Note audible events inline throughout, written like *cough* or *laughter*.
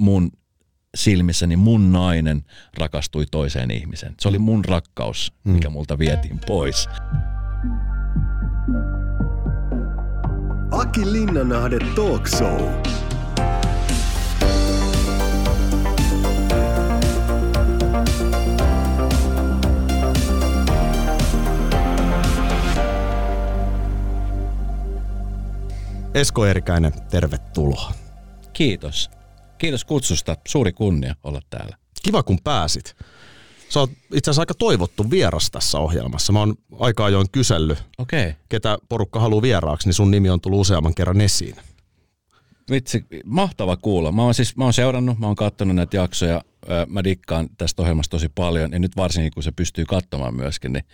mun silmissäni mun nainen rakastui toiseen ihmiseen. Se oli mun rakkaus, mikä mm. multa vietiin pois. Aki Linnanahde Talk Show. Esko Erikäinen, tervetuloa. Kiitos. Kiitos kutsusta. Suuri kunnia olla täällä. Kiva kun pääsit. Sä oot itse asiassa aika toivottu vieras tässä ohjelmassa. Mä oon aika ajoin kysellyt, okay. ketä porukka haluaa vieraaksi, niin sun nimi on tullut useamman kerran esiin. Vitsi, mahtava kuulla. Mä oon siis, mä oon seurannut, mä oon katsonut näitä jaksoja. Mä dikkaan tästä ohjelmasta tosi paljon ja nyt varsinkin kun se pystyy katsomaan myöskin, niin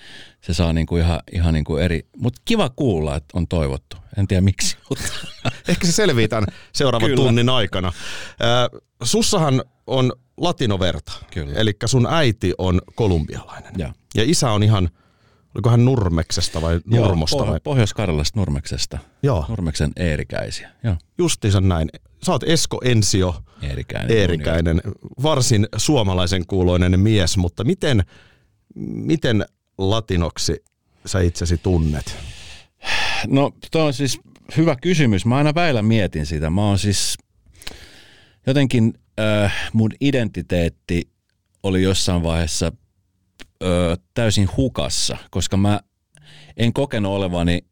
se saa niinku ihan, ihan niinku eri. Mutta kiva kuulla, että on toivottu. En tiedä miksi, *laughs* mutta... *laughs* Ehkä se selvii tämän seuraavan Kyllä. tunnin aikana. Sussahan on latinoverta, eli sun äiti on kolumbialainen. Ja, ja isä on ihan, oliko hän Nurmeksesta vai Nurmosta? Joo, vai? Pohjois-Karjalasta Nurmeksesta. Joo. Nurmeksen Eerikäisiä. Joo. Justiinsa näin. Sä oot Esko Ensio Eerikäinen, Eerikäinen varsin suomalaisen kuuloinen mies, mutta miten, miten latinoksi sä itsesi tunnet? No tuo on siis hyvä kysymys. Mä aina väillä mietin sitä. Mä oon siis jotenkin äh, mun identiteetti oli jossain vaiheessa äh, täysin hukassa, koska mä en kokenut olevani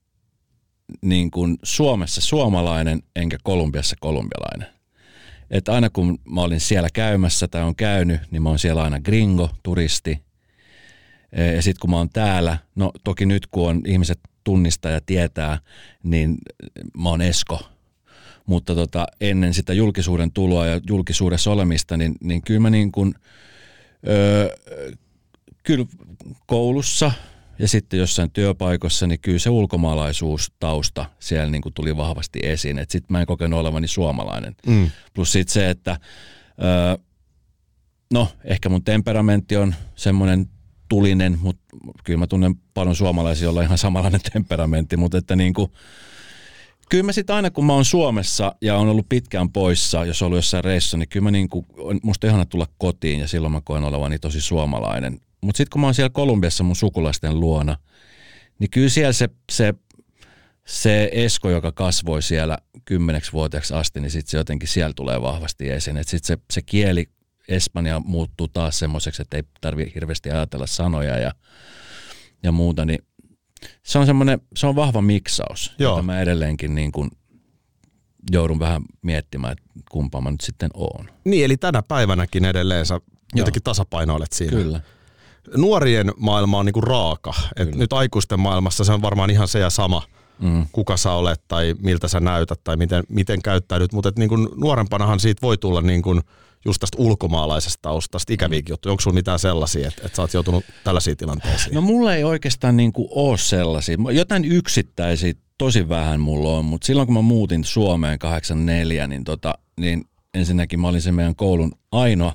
niin kuin Suomessa suomalainen enkä Kolumbiassa kolumbialainen. Et aina kun mä olin siellä käymässä tai on käynyt, niin mä oon siellä aina gringo, turisti. Ja sitten kun mä oon täällä, no toki nyt kun on ihmiset tunnistaa ja tietää, niin mä oon Esko. Mutta tota, ennen sitä julkisuuden tuloa ja julkisuudessa olemista, niin, niin kyllä mä niin kuin, öö, kyllä koulussa ja sitten jossain työpaikossa, niin kyllä se ulkomaalaisuustausta siellä niin kuin tuli vahvasti esiin. Että sitten mä en kokenut olevani suomalainen. Mm. Plus sitten se, että öö, no ehkä mun temperamentti on semmoinen tulinen, mutta kyllä mä tunnen paljon suomalaisia, joilla on ihan samanlainen *laughs* temperamentti, mutta että niin kuin, kyllä mä sitten aina kun mä oon Suomessa ja on ollut pitkään poissa, jos on ollut jossain reissussa, niin kyllä mä niin kuin, musta ihana tulla kotiin ja silloin mä koen olevani tosi suomalainen. Mutta sitten kun mä oon siellä Kolumbiassa mun sukulaisten luona, niin kyllä siellä se, se, se Esko, joka kasvoi siellä kymmeneksi vuoteeksi asti, niin sitten se jotenkin siellä tulee vahvasti esiin. Että sitten se, se kieli Espanja muuttuu taas semmoiseksi, että ei tarvitse hirveästi ajatella sanoja ja, ja muuta, niin se on semmoinen, se on vahva miksaus, Joo. jota mä edelleenkin niin kuin joudun vähän miettimään, että kumpaa mä nyt sitten oon. Niin, eli tänä päivänäkin edelleen sä jotenkin tasapainoilet siinä. Kyllä. Nuorien maailma on niinku raaka. Et nyt aikuisten maailmassa se on varmaan ihan se ja sama, mm. kuka sä olet tai miltä sä näytät tai miten, miten käyttäydyt. Mutta niinku nuorempanahan siitä voi tulla niinku just tästä ulkomaalaisesta taustasta, ikäviäkin juttuja. Onko sulla mitään sellaisia, että, että sä oot joutunut tällaisiin tilanteisiin? No mulla ei oikeastaan niin kuin ole sellaisia. Jotain yksittäisiä tosi vähän mulla on, mutta silloin kun mä muutin Suomeen 84, niin, tota, niin ensinnäkin mä olin se meidän koulun ainoa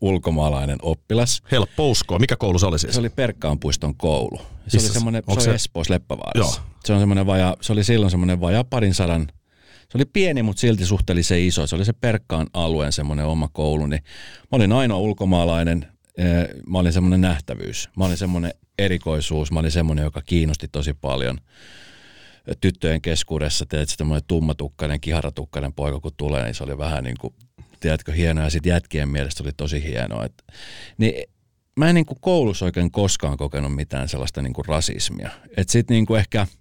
ulkomaalainen oppilas. Helppo uskoa. Mikä koulu se oli siis? Se oli Perkkaanpuiston koulu. Se Missä? oli semmoinen, se oli Espoossa Leppävaarassa. Joo. Se, on semmoinen vaja, se oli silloin semmoinen vajaa parin sadan se oli pieni, mutta silti suhteellisen iso. Se oli se Perkkaan alueen semmoinen oma koulu. Niin mä olin ainoa ulkomaalainen. Mä olin semmoinen nähtävyys. Mä olin semmoinen erikoisuus. Mä olin semmoinen, joka kiinnosti tosi paljon tyttöjen keskuudessa. Tiedätkö, semmoinen tummatukkainen, kiharatukkainen poika kun tulee, niin se oli vähän niin kuin, tiedätkö, hienoa. Ja sitten jätkien mielestä oli tosi hienoa. Et, niin mä en niin kuin koulussa oikein koskaan kokenut mitään sellaista niin kuin rasismia. Että sitten niin kuin ehkä –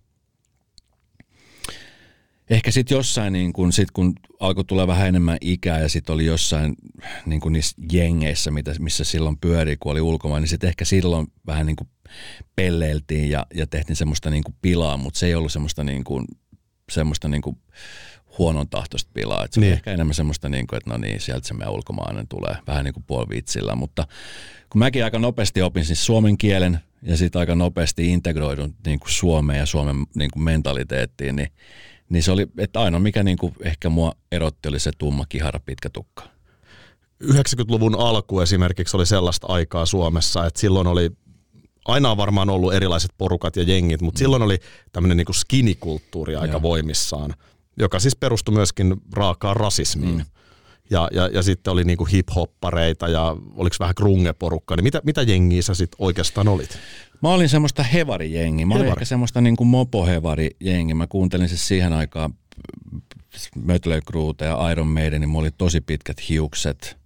ehkä sitten jossain, niin kun, sit kun alkoi tulla vähän enemmän ikää ja sitten oli jossain niin kun niissä jengeissä, mitä, missä silloin pyörii, kun oli ulkomaan, niin sitten ehkä silloin vähän niin kuin pelleiltiin ja, ja tehtiin semmoista niin kuin pilaa, mutta se ei ollut semmoista, niin kuin, semmoista niin kuin huonon tahtoista pilaa. Et se niin. ehkä enemmän semmoista, niin kuin, että no niin, sieltä se meidän ulkomainen tulee, vähän niin kuin puolivitsillä. Mutta kun mäkin aika nopeasti opin siis suomen kielen ja sitten aika nopeasti integroidun niin kuin Suomeen ja Suomen niin kuin mentaliteettiin, niin niin se oli, että ainoa mikä niin kuin ehkä mua erotti oli se tumma kihara pitkä tukka. 90-luvun alku esimerkiksi oli sellaista aikaa Suomessa, että silloin oli aina on varmaan ollut erilaiset porukat ja jengit, mutta mm. silloin oli tämmöinen niin skinikulttuuri aika Joo. voimissaan, joka siis perustui myöskin raakaan rasismiin. Mm. ja, ja, ja sitten oli niinku hip-hoppareita ja oliko vähän grunge-porukkaa, niin mitä, mitä jengiä sä sitten oikeastaan olit? Mä olin semmoista hevarijengi. Mä olin Hevari. ehkä semmoista niin kuin mopohevarijengi. Mä kuuntelin siis siihen aikaan Mötley Cruuta ja Iron Maiden, niin mulla oli tosi pitkät hiukset.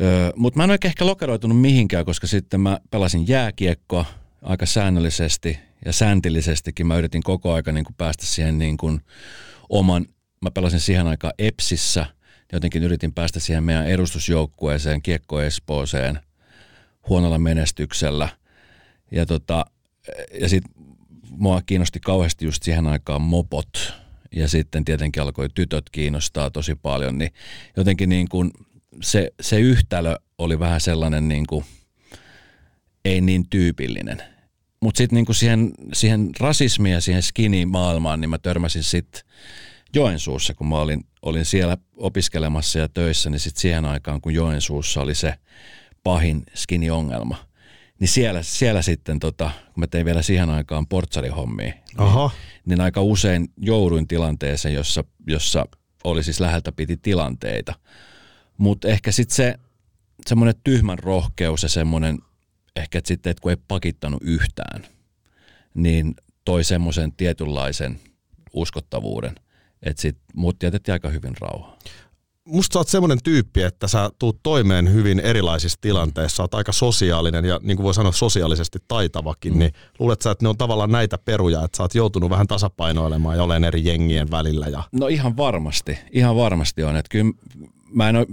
Öö, Mutta mä en oikein ehkä lokeroitunut mihinkään, koska sitten mä pelasin jääkiekkoa aika säännöllisesti ja sääntillisestikin. Mä yritin koko aika niin kuin päästä siihen niin kuin oman, mä pelasin siihen aikaan Epsissä, jotenkin yritin päästä siihen meidän edustusjoukkueeseen, Kiekko Espooseen, huonolla menestyksellä. Ja, tota, ja sitten mua kiinnosti kauheasti just siihen aikaan mopot, ja sitten tietenkin alkoi tytöt kiinnostaa tosi paljon, niin jotenkin niin kuin se, se yhtälö oli vähän sellainen niin kuin, ei niin tyypillinen. Mutta sitten niin siihen, siihen rasismiin ja siihen skinny-maailmaan, niin mä törmäsin sitten Joensuussa, kun mä olin, olin siellä opiskelemassa ja töissä, niin sitten siihen aikaan, kun Joensuussa oli se pahin skinny-ongelma, niin siellä, siellä sitten, tota, kun mä tein vielä siihen aikaan portsarihommia, niin, niin aika usein jouduin tilanteeseen, jossa, jossa oli siis läheltä piti tilanteita. Mutta ehkä sitten se semmoinen tyhmän rohkeus ja semmoinen, ehkä että sitten, että kun ei pakittanut yhtään, niin toi semmoisen tietynlaisen uskottavuuden, että sitten mut jätettiin aika hyvin rauhaan musta sä oot semmoinen tyyppi, että sä tuut toimeen hyvin erilaisissa tilanteissa, sä oot aika sosiaalinen ja niin kuin voi sanoa sosiaalisesti taitavakin, mm. niin luulet sä, että ne on tavallaan näitä peruja, että sä oot joutunut vähän tasapainoilemaan ja olen eri jengien välillä? Ja... No ihan varmasti, ihan varmasti on, että kyllä mä en ole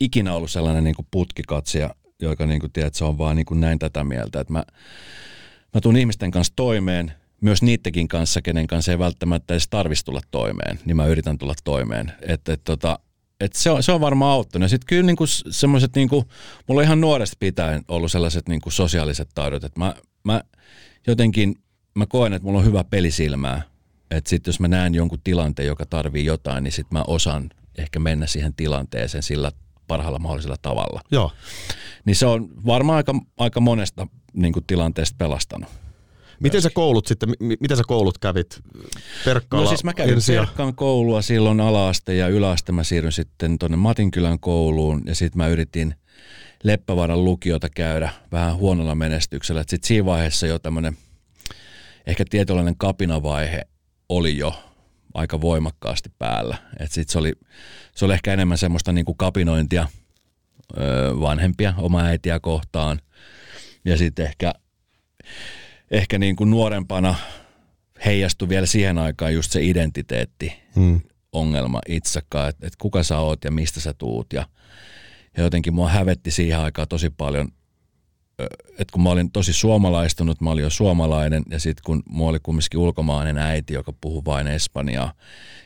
ikinä ollut sellainen niin putkikatsija, joka niin kuin tiedät, se on vaan niin kuin näin tätä mieltä, että mä, mä tuun ihmisten kanssa toimeen, myös niidenkin kanssa, kenen kanssa ei välttämättä edes tarvitsisi tulla toimeen, niin mä yritän tulla toimeen. Että et, tota, et se, on, se on varmaan auttanut. Sitten kyllä niinku semmoiset, niinku, mulla on ihan nuoresta pitäen ollut sellaiset niinku sosiaaliset taidot, että mä, mä jotenkin, mä koen, että mulla on hyvä pelisilmää. Että sitten jos mä näen jonkun tilanteen, joka tarvii jotain, niin sitten mä osaan ehkä mennä siihen tilanteeseen sillä parhaalla mahdollisella tavalla. Joo. Niin se on varmaan aika, aika monesta niin tilanteesta pelastanut. Miten sä koulut sitten, mitä sä koulut kävit Perkkaalla? No siis mä kävin Perkkaan koulua silloin alaaste ja yläaste mä siirryn sitten tuonne Matinkylän kouluun ja sitten mä yritin Leppävaaran lukiota käydä vähän huonolla menestyksellä. Sitten siinä vaiheessa jo tämmöinen ehkä tietynlainen kapinavaihe oli jo aika voimakkaasti päällä. Sitten se oli, se oli ehkä enemmän semmoista niin kuin kapinointia ö, vanhempia, oma äitiä kohtaan. Ja sitten ehkä ehkä niin kuin nuorempana heijastui vielä siihen aikaan just se identiteetti hmm. ongelma itsekaan, että, että kuka sä oot ja mistä sä tuut ja, ja jotenkin mua hävetti siihen aikaan tosi paljon että kun mä olin tosi suomalaistunut, mä olin jo suomalainen, ja sitten kun mulla oli kumminkin ulkomainen äiti, joka puhuu vain espanjaa,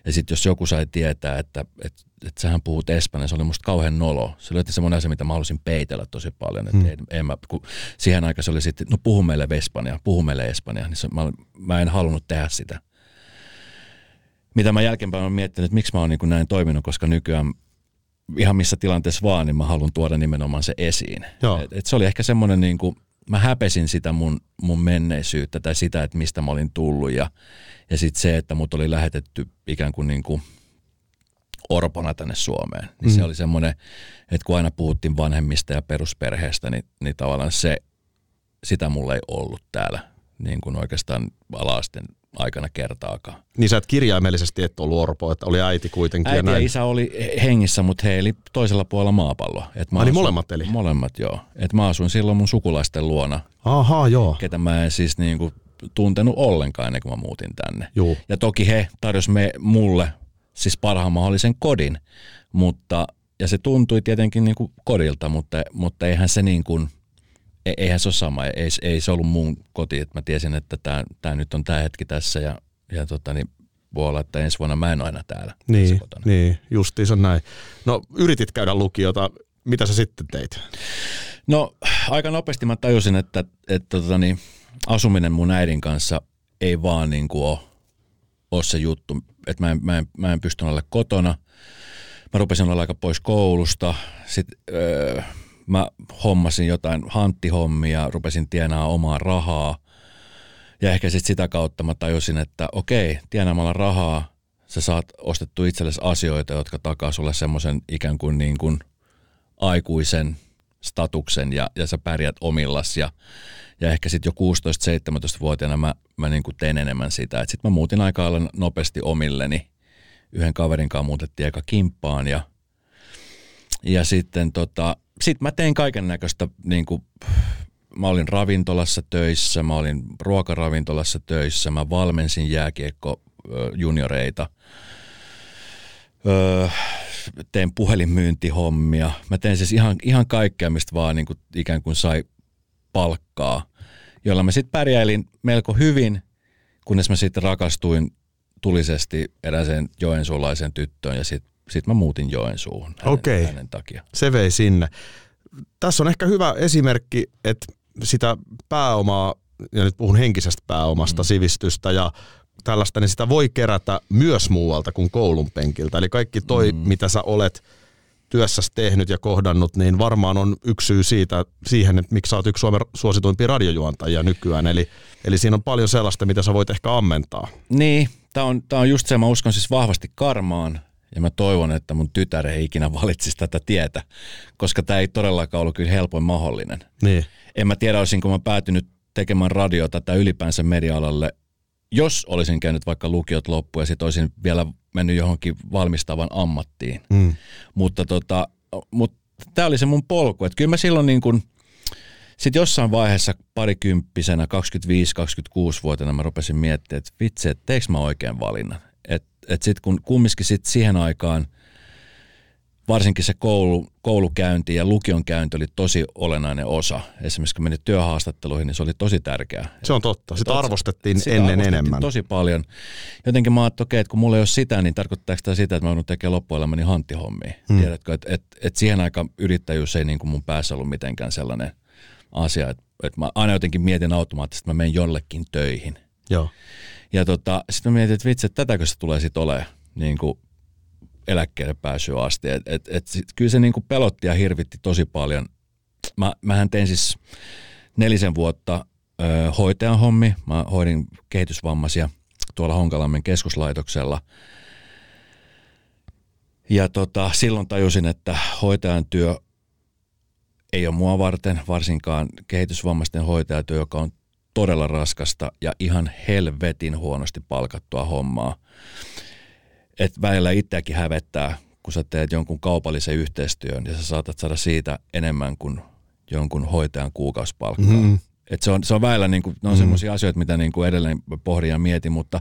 ja sitten jos joku sai tietää, että, että, että sähän puhut espanjaa, se oli musta kauhean nolo. Se oli semmoinen asia, mitä mä halusin peitellä tosi paljon. Että hmm. en, en mä, kun siihen aikaan se oli sitten, no puhu meille espanjaa, puhu meille espanjaa, niin se, mä, mä en halunnut tehdä sitä. Mitä mä jälkeenpäin olen miettinyt, että miksi mä oon niin näin toiminut, koska nykyään ihan missä tilanteessa vaan, niin mä haluan tuoda nimenomaan se esiin. Et, et se oli ehkä semmoinen, niin kuin, mä häpesin sitä mun, mun menneisyyttä tai sitä, että mistä mä olin tullut ja, ja sitten se, että mut oli lähetetty ikään kuin, niin kuin orpona tänne Suomeen. Niin mm. Se oli semmoinen, että kun aina puhuttiin vanhemmista ja perusperheestä, niin, niin tavallaan se, sitä mulla ei ollut täällä niin kuin oikeastaan alasten aikana kertaakaan. Niin sä et kirjaimellisesti et ollut orpo, että oli äiti kuitenkin. Äiti ja, näin. ja isä oli hengissä, mutta he eli toisella puolella maapalloa. Et mä Ai niin molemmat eli? Molemmat, joo. Et mä asuin silloin mun sukulaisten luona. Aha, joo. Ketä mä en siis niinku tuntenut ollenkaan ennen kuin mä muutin tänne. Joo. Ja toki he tarjosi me, mulle siis parhaan mahdollisen kodin, mutta ja se tuntui tietenkin niin kuin kodilta, mutta, mutta eihän se niin kuin, eihän se ole sama, ei, ei se ollut mun koti, että mä tiesin, että tämä, tämä nyt on tämä hetki tässä ja, ja tota, niin voi olla, että ensi vuonna mä en ole aina täällä. Niin, niin justiinsa näin. No yritit käydä lukiota, mitä sä sitten teit? No aika nopeasti mä tajusin, että, että tota, niin, asuminen mun äidin kanssa ei vaan niin kuin ole, ole se juttu, että mä en, mä en, mä en pystynyt olla kotona. Mä rupesin olla aika pois koulusta. Sitten, öö, mä hommasin jotain hanttihommia, rupesin tienaa omaa rahaa. Ja ehkä sitten sitä kautta mä tajusin, että okei, tienaamalla rahaa sä saat ostettu itsellesi asioita, jotka takaa sulle semmoisen ikään kuin, niin kuin aikuisen statuksen ja, ja sä pärjät omillas ja, ja ehkä sitten jo 16-17-vuotiaana mä, mä niin kuin tein enemmän sitä. Sitten mä muutin aika nopeasti omilleni. Yhden kaverin kanssa muutettiin aika kimppaan ja, ja sitten tota, sit mä tein kaiken näköistä niin kuin, mä olin ravintolassa töissä, mä olin ruokaravintolassa töissä, mä valmensin jääkiekko junioreita. Öö, teen puhelinmyyntihommia. Mä teen siis ihan, ihan kaikkea, mistä vaan niin kuin ikään kuin sai palkkaa, jolla mä sitten pärjäilin melko hyvin, kunnes mä sitten rakastuin tulisesti eräseen joensuulaisen tyttöön ja sitten sit mä muutin Joensuuhun hänen, Okei. hänen takia. Se vei sinne. Tässä on ehkä hyvä esimerkki, että sitä pääomaa, ja nyt puhun henkisestä pääomasta, mm. sivistystä ja tällaista, niin sitä voi kerätä myös muualta kuin koulun penkiltä. Eli kaikki toi, mm. mitä sä olet työssäsi tehnyt ja kohdannut, niin varmaan on yksi syy siitä, siihen, että miksi sä oot yksi Suomen suosituimpia radiojuontajia nykyään. Eli, eli siinä on paljon sellaista, mitä sä voit ehkä ammentaa. Niin, tämä on, tää on just se, mä uskon siis vahvasti karmaan ja mä toivon, että mun tytär ei ikinä valitsisi tätä tietä, koska tämä ei todellakaan ollut kyllä helpoin mahdollinen. Niin. En mä tiedä, olisinko mä päätynyt tekemään radiota tai ylipäänsä media-alalle jos olisin käynyt vaikka lukiot loppuun ja sitten olisin vielä mennyt johonkin valmistavan ammattiin. Mm. Mutta tota, mut tämä oli se mun polku. Että kyllä mä silloin niin kun, sit jossain vaiheessa parikymppisenä, 25-26-vuotiaana mä rupesin miettimään, että vitsi, että teekö mä oikein valinnan. Et sitten kun kumminkin sit siihen aikaan – varsinkin se koulu, koulukäynti ja lukion käynti oli tosi olennainen osa. Esimerkiksi kun menit työhaastatteluihin, niin se oli tosi tärkeää. Se on totta. Sitä arvostettiin sitä ennen arvostettiin enemmän. tosi paljon. Jotenkin mä ajattelin, okay, että kun mulla ei ole sitä, niin tarkoittaako tämä sitä, että mä joudun tekemään loppuelämäni hanttihommia. Hmm. Tiedätkö, että et, et siihen aikaan yrittäjyys ei niin kuin mun päässä ollut mitenkään sellainen asia, että, että mä aina jotenkin mietin automaattisesti, että mä menen jollekin töihin. Joo. Ja tota, sitten mietin, että vitsi, että tätäkö se tulee sitten olemaan niin kuin eläkkeelle pääsyä asti. Et, et, et sit, kyllä se niinku pelotti ja hirvitti tosi paljon. Mä, mähän tein siis nelisen vuotta ö, hoitajan hommi. Mä hoidin kehitysvammaisia tuolla Honkalammen keskuslaitoksella. Ja tota, silloin tajusin, että hoitajan työ ei ole mua varten, varsinkaan kehitysvammaisten hoitajatyö, joka on todella raskasta ja ihan helvetin huonosti palkattua hommaa että välillä itseäkin hävettää, kun sä teet jonkun kaupallisen yhteistyön ja sä saatat saada siitä enemmän kuin jonkun hoitajan kuukausipalkkaa. Mm-hmm. Et se on, se on väillä niin kuin, ne on mm. sellaisia asioita, mitä niin kuin edelleen pohdin ja mietin, mutta,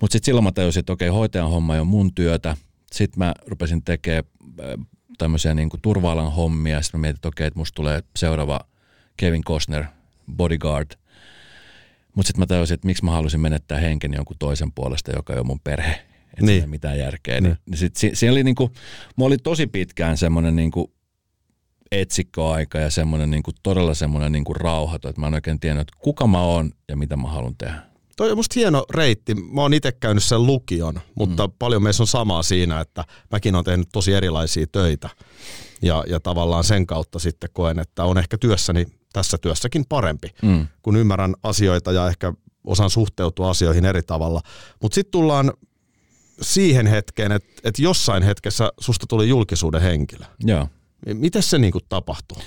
mutta sitten silloin mä tajusin, että okei, hoitajan homma on mun työtä. Sitten mä rupesin tekemään äh, tämmöisiä niin kuin turva hommia. Sitten mä mietin, että okei, että musta tulee seuraava Kevin Costner, Bodyguard. Mutta sitten mä tajusin, että miksi mä halusin menettää henkeni jonkun toisen puolesta, joka ei ole mun perhe että niin. ei mitään järkeä. Niin. Niin sit, si, siinä oli niinku, mulla oli tosi pitkään semmoinen niinku etsikkoaika ja semmoinen niinku, todella semmoinen niinku rauhaton, että mä en oikein tiennyt, että kuka mä oon ja mitä mä haluan tehdä. Toi on musta hieno reitti. Mä oon itse käynyt sen lukion, mutta mm. paljon meissä on samaa siinä, että mäkin oon tehnyt tosi erilaisia töitä. Ja, ja tavallaan sen kautta sitten koen, että on ehkä työssäni tässä työssäkin parempi, mm. kun ymmärrän asioita ja ehkä osaan suhteutua asioihin eri tavalla. Mutta sitten tullaan siihen hetkeen, että, että jossain hetkessä susta tuli julkisuuden henkilö. Joo. Miten se niin kuin tapahtui?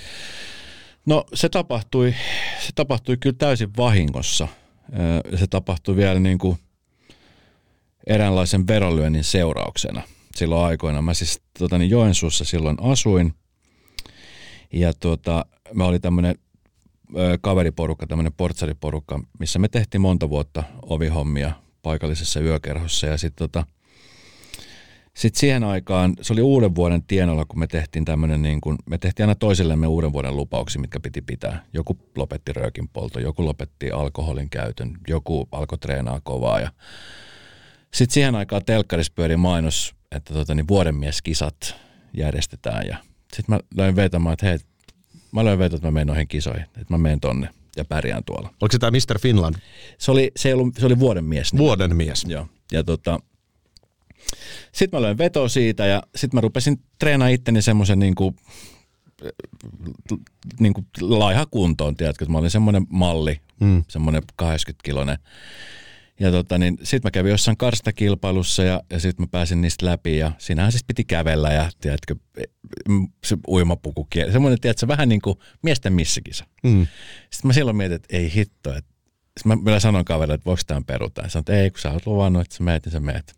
No se tapahtui, se tapahtui kyllä täysin vahingossa. Se tapahtui vielä niin kuin eräänlaisen verolyönnin seurauksena silloin aikoina. Mä siis tota, niin Joensuussa silloin asuin ja tuota, mä oli tämmöinen kaveriporukka, tämmöinen portsariporukka, missä me tehtiin monta vuotta ovihommia paikallisessa yökerhossa ja sitten tota, sitten siihen aikaan, se oli uuden vuoden tienolla, kun me tehtiin tämmöinen, niin kuin, me tehtiin aina toisellemme uuden vuoden lupauksia, mitkä piti pitää. Joku lopetti röökin polto, joku lopetti alkoholin käytön, joku alkoi treenaa kovaa. Ja sitten siihen aikaan telkkarissa pyöri mainos, että tota, niin vuodenmieskisat järjestetään. Ja sitten mä löin vetämään, että hei, mä löin vetämään, että mä menen noihin kisoihin, että mä menen tonne ja pärjään tuolla. Oliko se tämä Mr. Finland? Se oli, se, ollut, se oli vuoden mies. Vuoden mies. Joo. Ja tota, sitten mä löin veto siitä ja sitten mä rupesin treenaamaan itteni semmoisen niin kuin, niin kuin laiha kuntoon, tiedätkö, että mä olin semmoinen malli, mm. semmoinen 80-kilonen. Ja tota, niin sitten mä kävin jossain karstakilpailussa ja, ja sitten mä pääsin niistä läpi ja siinähän siis piti kävellä ja tiedätkö, se uimapuku, semmoinen, tiedätkö, vähän niin kuin miesten missikisa. Mm. Sitten mä silloin mietin, että ei hitto, että sitten mä vielä sanon kaverille, että voiko tämän peruta. Ja sanoin, että ei, kun sä oot luvannut, että sä meet, niin sä meet.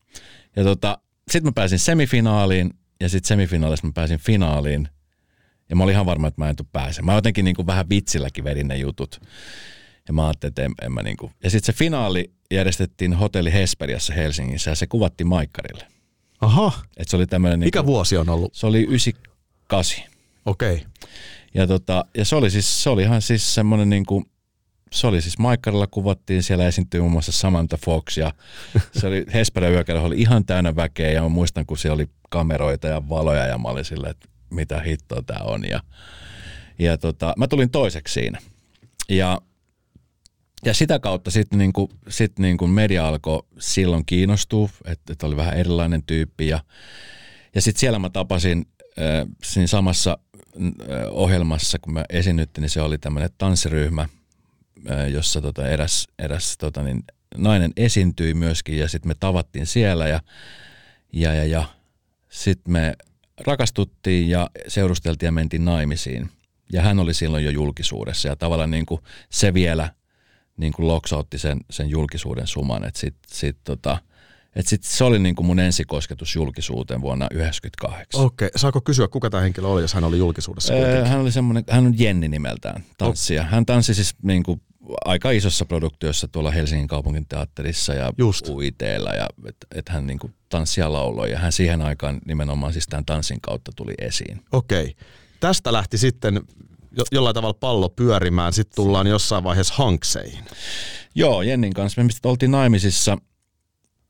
Ja tota, sitten mä pääsin semifinaaliin ja sitten semifinaalissa mä pääsin finaaliin. Ja mä olin ihan varma, että mä en tule pääse. Mä jotenkin niin kuin vähän vitsilläkin vedin ne jutut. Ja mä ajattelin, että en, en mä niin kuin. Ja sitten se finaali järjestettiin hotelli Hesperiassa Helsingissä ja se kuvattiin Maikkarille. Aha. Et se oli tämmöinen, Mikä niin kuin, vuosi on ollut? Se oli 98. Okei. Okay. Ja, tota, ja se oli siis, se oli ihan siis semmoinen niin kuin, se oli siis Maikkarilla kuvattiin, siellä esiintyi muun muassa Samantha Fox ja se oli *laughs* Hesperä yökerho oli ihan täynnä väkeä ja mä muistan kun siellä oli kameroita ja valoja ja mä olin silleen, että mitä hittoa tää on ja, ja tota, mä tulin toiseksi siinä ja ja sitä kautta sitten niinku, sit niinku media alkoi silloin kiinnostua, että, että oli vähän erilainen tyyppi. Ja, ja sitten siellä mä tapasin äh, siinä samassa ohjelmassa, kun mä esinyttiin, niin se oli tämmöinen tanssiryhmä, äh, jossa tota eräs, eräs tota niin, nainen esiintyi myöskin ja sitten me tavattiin siellä ja, ja, ja, ja sitten me rakastuttiin ja seurusteltiin ja mentiin naimisiin. Ja hän oli silloin jo julkisuudessa ja tavallaan niin kuin se vielä – niin kuin loksautti sen, sen julkisuuden suman. Et sit, sit, tota, et sit se oli niin kuin mun ensikosketus julkisuuteen vuonna 1998. Okei, okay. saako kysyä, kuka tämä henkilö oli, jos hän oli julkisuudessa? Öö, hän oli semmoinen, hän on Jenni nimeltään, tanssija. Hän tanssi siis niin kuin aika isossa produktiossa tuolla Helsingin kaupungin teatterissa ja Just. UITllä ja että et hän niin kuin tanssia lauloi ja hän siihen aikaan nimenomaan siis tämän tanssin kautta tuli esiin. Okei. Okay. Tästä lähti sitten jo, jollain tavalla pallo pyörimään, sitten tullaan jossain vaiheessa hankseihin. Joo, Jennin kanssa me oltiin naimisissa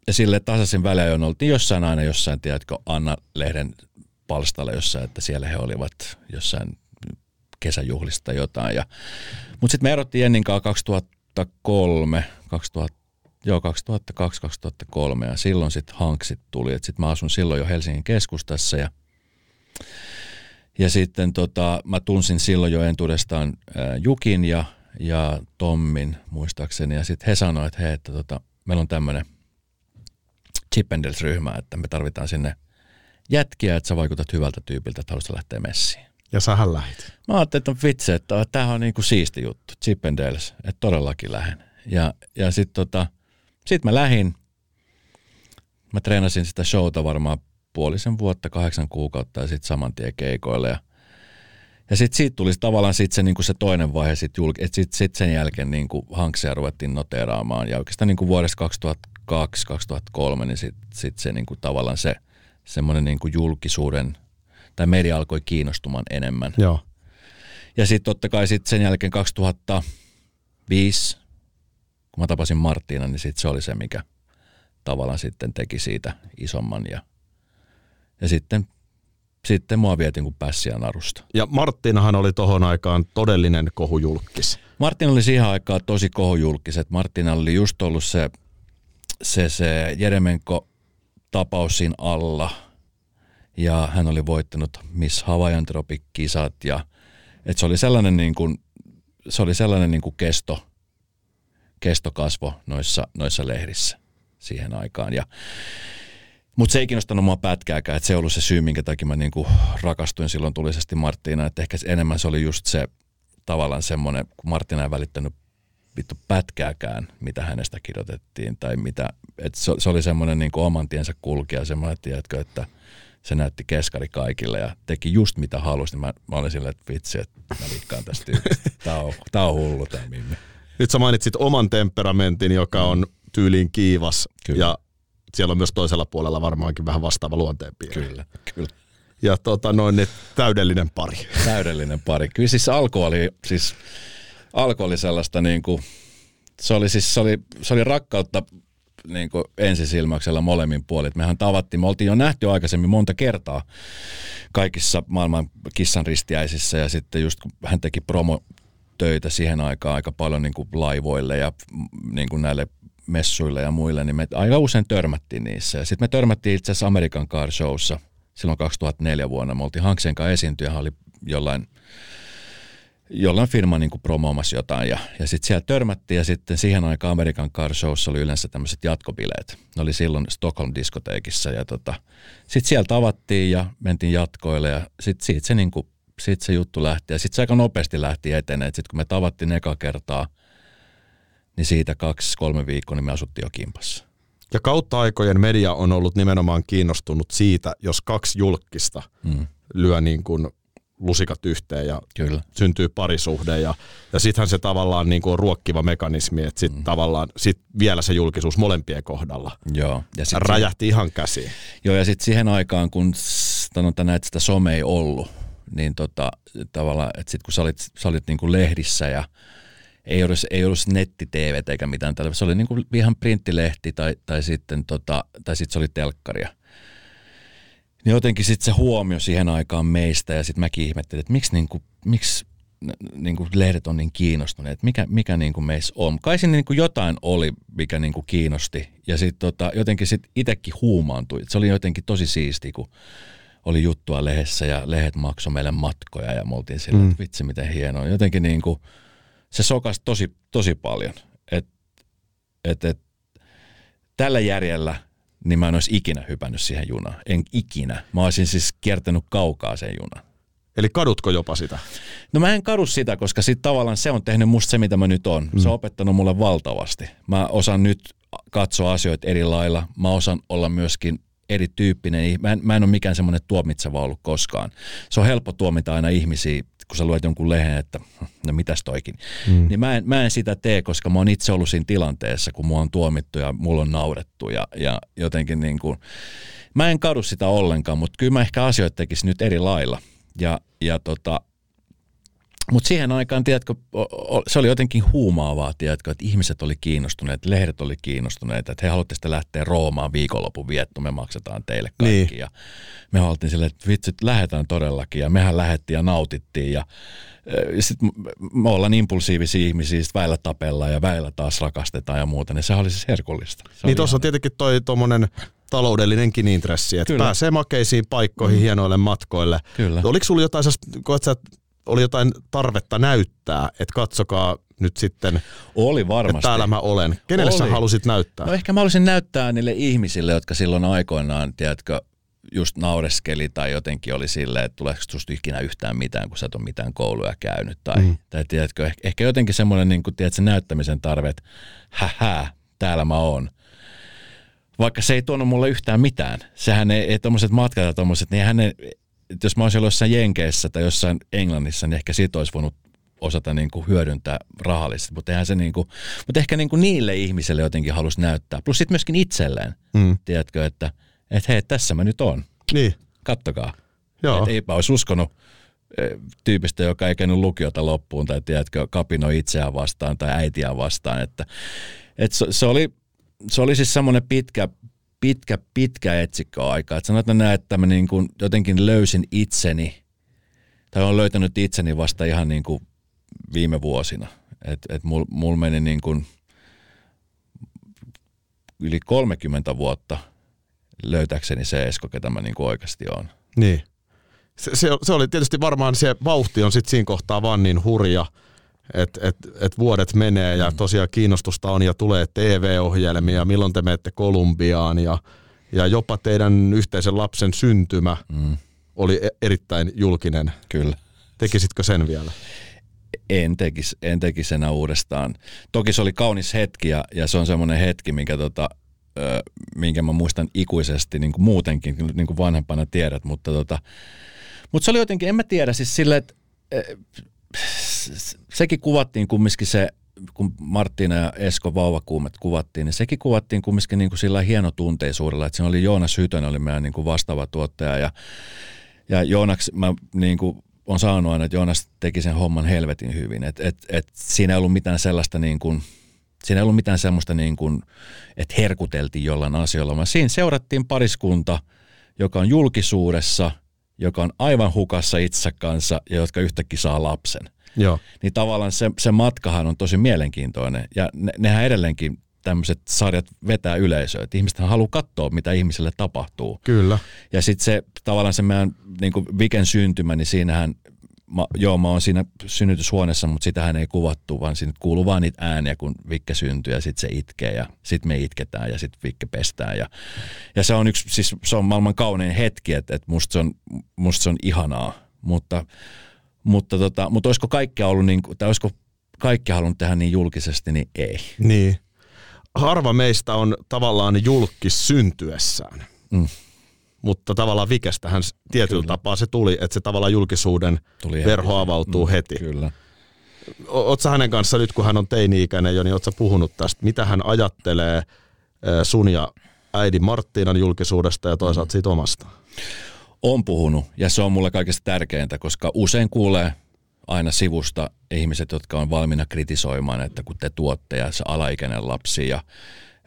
ja sille tasaisin väliajoin oltiin jossain aina jossain, tiedätkö, Anna-lehden palstalla jossain, että siellä he olivat jossain kesäjuhlista jotain. Ja, mutta sitten me erottiin Jennin kanssa 2003, 2000, joo 2002-2003 ja silloin sitten hanksit tuli. Sitten mä asun silloin jo Helsingin keskustassa ja ja sitten tota, mä tunsin silloin jo entuudestaan ää, Jukin ja, ja Tommin muistaakseni. Ja sitten he sanoivat, että hei, että tota, meillä on tämmöinen Chippendales-ryhmä, että me tarvitaan sinne jätkiä, että sä vaikutat hyvältä tyypiltä, että haluaisit lähteä messiin. Ja sähän lähit. Mä ajattelin, että vitsi, että tämähän on niinku siisti juttu, Chippendales, että todellakin lähden. Ja, ja sitten tota, sit mä lähin, mä treenasin sitä showta varmaan puolisen vuotta, kahdeksan kuukautta ja sitten saman tien keikoille. Ja, ja sitten siitä tuli tavallaan sit se, niinku se toinen vaihe, sit julk, että sitten sit sen jälkeen niinku hankseja ruvettiin noteeraamaan. Ja oikeastaan niinku vuodesta 2002-2003, niin sitten sit se niinku tavallaan se semmoinen niinku julkisuuden, tai media alkoi kiinnostumaan enemmän. Joo. Ja sitten totta kai sit sen jälkeen 2005, kun mä tapasin Marttiina, niin sitten se oli se, mikä tavallaan sitten teki siitä isomman ja ja sitten, sitten mua vietiin kuin pässiä narusta. Ja Marttinahan oli tohon aikaan todellinen kohujulkis. Martin oli siihen aikaan tosi kohujulkis. Että Martina oli just ollut se, se, se Jeremenko tapaus siinä alla. Ja hän oli voittanut Miss Hawaiian Tropic-kisat. Ja, että se oli sellainen, niin kuin, se oli sellainen niin kuin kesto, kestokasvo noissa, noissa lehdissä siihen aikaan. Ja, mutta se ei kiinnostanut mua pätkääkään, että se ei ollut se syy, minkä takia mä niinku rakastuin silloin tulisesti Marttiina. Että ehkä enemmän se oli just se tavallaan semmoinen, kun Marttina ei välittänyt vittu pätkääkään, mitä hänestä kirjoitettiin. Tai mitä, että se, se oli semmoinen niinku oman tiensä kulkija, semmoinen, tiedätkö, että se näytti keskari kaikille ja teki just mitä halusi. Niin mä, mä olin silleen, että vitsi, että mä liikkaan tästä *laughs* Tää on, tää on hullu tämä Mimmi. Nyt sä mainitsit oman temperamentin, joka on tyyliin kiivas Kyllä. ja siellä on myös toisella puolella varmaankin vähän vastaava luonteenpiirre. Kyllä, kyllä. Ja tota, noin ne täydellinen pari. Täydellinen pari. Kyllä siis alku oli, siis, alku oli sellaista niin kuin, se oli siis, se oli, se oli rakkautta niin kuin ensisilmäyksellä molemmin puolin. Mehän tavattiin, me oltiin jo nähty aikaisemmin monta kertaa kaikissa maailman kissan ristiäisissä ja sitten just kun hän teki promo töitä siihen aikaan aika paljon niin kuin laivoille ja niin kuin näille messuille ja muille, niin me aika usein törmättiin niissä. Sitten me törmättiin itse asiassa American Car Showssa silloin 2004 vuonna. Me oltiin Hanksen kanssa esiintyä, oli jollain jollain firma niin kuin promoomassa jotain. Ja, ja sitten siellä törmättiin ja sitten siihen aikaan American Car Showssa oli yleensä tämmöiset jatkobileet. Ne oli silloin Stockholm diskoteekissa ja tota, sitten siellä tavattiin ja mentiin jatkoille ja sitten siitä se, niin kuin, siitä se juttu lähti. Ja sitten se aika nopeasti lähti eteneen. Sitten kun me tavattiin eka kertaa, niin siitä kaksi-kolme viikkoa niin me asuttiin jo kimpassa. Ja kautta aikojen media on ollut nimenomaan kiinnostunut siitä, jos kaksi julkista mm. lyö niin kuin lusikat yhteen ja Kyllä. syntyy parisuhde. Ja, ja sittenhän se tavallaan niin kuin on ruokkiva mekanismi, että sitten mm. tavallaan sit vielä se julkisuus molempien kohdalla Joo. Ja sit räjähti siihen, ihan käsiin. Joo, ja sitten siihen aikaan, kun sanotaan, että sitä some ei ollut, niin tota, tavallaan, että sitten kun sä olit, sä olit niin kuin lehdissä ja ei ollut, ei ollut netti-tv eikä mitään tällaista. Se oli niin kuin ihan printtilehti tai, tai sitten tota, tai sitten se oli telkkaria. Niin jotenkin sitten se huomio siihen aikaan meistä ja sitten mäkin ihmettelin, että miksi, niin kuin, miksi niin kuin lehdet on niin kiinnostuneet, mikä, mikä niin kuin meissä on. Kai siinä niin kuin jotain oli, mikä niin kuin kiinnosti ja sitten tota, jotenkin sit itsekin huumaantui. Se oli jotenkin tosi siisti, kun oli juttua lehdessä ja lehdet maksoi meille matkoja ja me oltiin sillä, mm. että vitsi miten hienoa. Jotenkin niin kuin, se sokas tosi, tosi paljon. Et, et, et, tällä järjellä niin mä en olisi ikinä hypännyt siihen junaan. En ikinä. Mä olisin siis kiertänyt kaukaa sen junan. Eli kadutko jopa sitä? No mä en kadu sitä, koska sit tavallaan se on tehnyt musta se, mitä mä nyt on. Mm. Se on opettanut mulle valtavasti. Mä osaan nyt katsoa asioita eri lailla. Mä osaan olla myöskin erityyppinen. Mä en, mä en ole mikään semmoinen tuomitseva ollut koskaan. Se on helppo tuomita aina ihmisiä, kun sä luet jonkun lehen, että no mitäs toikin. Mm. Niin mä en, mä en sitä tee, koska mä oon itse ollut siinä tilanteessa, kun mua on tuomittu ja mulla on naurettu ja, ja jotenkin niin kuin, mä en kadu sitä ollenkaan, mutta kyllä mä ehkä asioita tekisin nyt eri lailla. Ja, ja tota, mutta siihen aikaan, tiedätkö, se oli jotenkin huumaavaa, tiedätkö, että ihmiset oli kiinnostuneet, lehdet oli kiinnostuneet, että he haluttiin sitten lähteä Roomaan viikonlopun vietto, me maksetaan teille kaikki. Niin. Ja me haluttiin silleen, että vitsit, lähdetään todellakin, ja mehän lähettiin ja nautittiin, ja, ja sitten me ollaan impulsiivisia ihmisiä, sitten väillä tapellaan ja väillä taas rakastetaan ja muuta, niin se oli siis herkullista. Se niin tuossa on tietenkin toi tuommoinen taloudellinenkin intressi, että Kyllä. pääsee makeisiin paikkoihin, mm. hienoille matkoille. Kyllä. Oliko sulla jotain, koet sä, oli jotain tarvetta näyttää, että katsokaa nyt sitten, oli varmasti. että täällä mä olen. Kenelle oli. sä halusit näyttää? No ehkä mä halusin näyttää niille ihmisille, jotka silloin aikoinaan, tiedätkö, just naureskeli tai jotenkin oli silleen, että tuleeko susta ikinä yhtään mitään, kun sä et ole mitään kouluja käynyt. Tai, mm. tai tiedätkö, ehkä jotenkin semmoinen niin kuin, tiedätkö, näyttämisen tarve, että hähä, täällä mä oon. Vaikka se ei tuonut mulle yhtään mitään. Sehän ei, ei tuommoiset matkat ja tuommoiset, niin hän ei, jos mä olisin ollut jossain Jenkeissä tai jossain Englannissa, niin ehkä siitä olisi voinut osata niin kuin hyödyntää rahallisesti, mutta, eihän se niin kuin, mutta ehkä niin kuin niille ihmisille jotenkin halusi näyttää. Plus sitten myöskin itselleen, mm. tiedätkö, että, että hei, tässä mä nyt on. Niin. Kattokaa. Joo. Et eipä olisi uskonut e, tyypistä, joka ei käynyt lukiota loppuun tai tiedätkö, kapinoi itseään vastaan tai äitiään vastaan. Että, että se, se, oli, se oli siis semmoinen pitkä, pitkä, pitkä etsikkoaika. Että sanotaan näin, että mä niin kuin jotenkin löysin itseni, tai olen löytänyt itseni vasta ihan niin kuin viime vuosina. Että et mul, mul meni niin kuin yli 30 vuotta löytääkseni se Esko, ketä mä niin kuin oikeasti on. Niin. Se, se, se, oli tietysti varmaan se vauhti on sitten siinä kohtaa vaan niin hurja, että et, et vuodet menee ja mm. tosiaan kiinnostusta on ja tulee TV-ohjelmia, milloin te menette Kolumbiaan ja, ja jopa teidän yhteisen lapsen syntymä mm. oli e- erittäin julkinen. Kyllä. Tekisitkö sen vielä? En tekisi, en tekisi enää uudestaan. Toki se oli kaunis hetki ja, ja se on semmoinen hetki, minkä, tota, ö, minkä mä muistan ikuisesti niin kuin muutenkin, niin kuin vanhempana tiedät, mutta, tota, mutta se oli jotenkin, en mä tiedä, siis sille, että sekin kuvattiin kumminkin se, kun Martina ja Esko vauvakuumet kuvattiin, niin sekin kuvattiin kumminkin niin kuin sillä hienotunteisuudella, että siinä oli Joonas Hytönen oli meidän niin kuin vastaava tuottaja ja, ja Joonaks mä niin kuin on saanut aina, että Joonas teki sen homman helvetin hyvin, että et, et siinä ei ollut mitään sellaista niin kuin, siinä ei ollut mitään semmoista niin kuin, että herkuteltiin jollain asioilla, vaan siinä seurattiin pariskunta, joka on julkisuudessa – joka on aivan hukassa itse kanssa ja jotka yhtäkkiä saa lapsen. Joo. Niin tavallaan se, se matkahan on tosi mielenkiintoinen ja ne, nehän edelleenkin tämmöiset sarjat vetää yleisöä. Että ihmiset haluaa katsoa, mitä ihmiselle tapahtuu. Kyllä. Ja sitten se tavallaan se meidän niin kuin Viken syntymä, niin siinähän mä, joo, mä oon siinä synnytyshuoneessa, mutta sitähän ei kuvattu, vaan siinä kuuluu vaan niitä ääniä, kun Vikke syntyy ja sitten se itkee ja sitten me itketään ja sitten Vikke pestään. Ja, ja se on yksi, siis se on maailman kaunein hetki, että, että musta, se on, musta se on ihanaa, mutta, mutta, tota, mutta olisiko kaikkea ollut niin, tai olisiko kaikki halunnut tehdä niin julkisesti, niin ei. Niin. Harva meistä on tavallaan julkis syntyessään. Mm mutta tavallaan Vikestähän tietyllä Kyllä. tapaa se tuli, että se tavallaan julkisuuden tuli verho heti. avautuu mm, heti. Kyllä. Oletko hänen kanssa nyt, kun hän on teini-ikäinen jo, niin oletko puhunut tästä, mitä hän ajattelee sun ja äidin Marttiinan julkisuudesta ja toisaalta siitä omasta? On puhunut ja se on mulle kaikista tärkeintä, koska usein kuulee aina sivusta ihmiset, jotka on valmiina kritisoimaan, että kun te tuotte ja se alaikäinen lapsi ja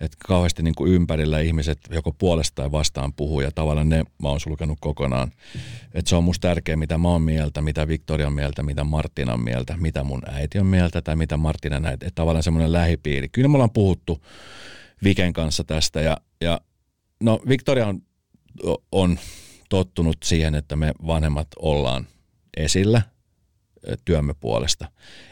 että kauheasti niin kuin ympärillä ihmiset joko puolesta tai vastaan puhuu ja tavallaan ne mä oon sulkenut kokonaan. Että se on musta tärkeä, mitä mä oon mieltä, mitä Victoria on mieltä, mitä Martina on mieltä, mitä mun äiti on mieltä tai mitä Martina näet. Että tavallaan semmoinen lähipiiri. Kyllä me ollaan puhuttu Viken kanssa tästä ja, ja no Victoria on, on tottunut siihen, että me vanhemmat ollaan esillä työmme puolesta.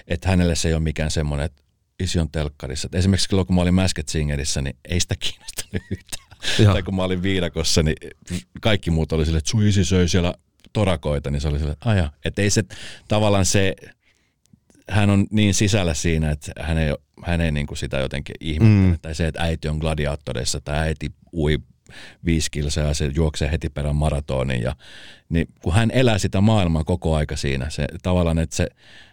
Että hänelle se ei ole mikään semmoinen, että isi on telkkarissa. Et esimerkiksi silloin, kun mä olin Masked Singerissä, niin ei sitä kiinnostanut *laughs* yhtään. Tai kun mä olin viidakossa, niin kaikki muut oli silleen, että sun isi söi siellä torakoita, niin se oli silleen, että aja. Että ei se tavallaan se, hän on niin sisällä siinä, että hän ei, hän ei niin kuin sitä jotenkin ihmettele. Mm. Tai se, että äiti on gladiaattoreissa tai äiti ui viisi kilsaa ja se juoksee heti perään maratonin. Ja, niin kun hän elää sitä maailmaa koko aika siinä, se tavallaan, että se,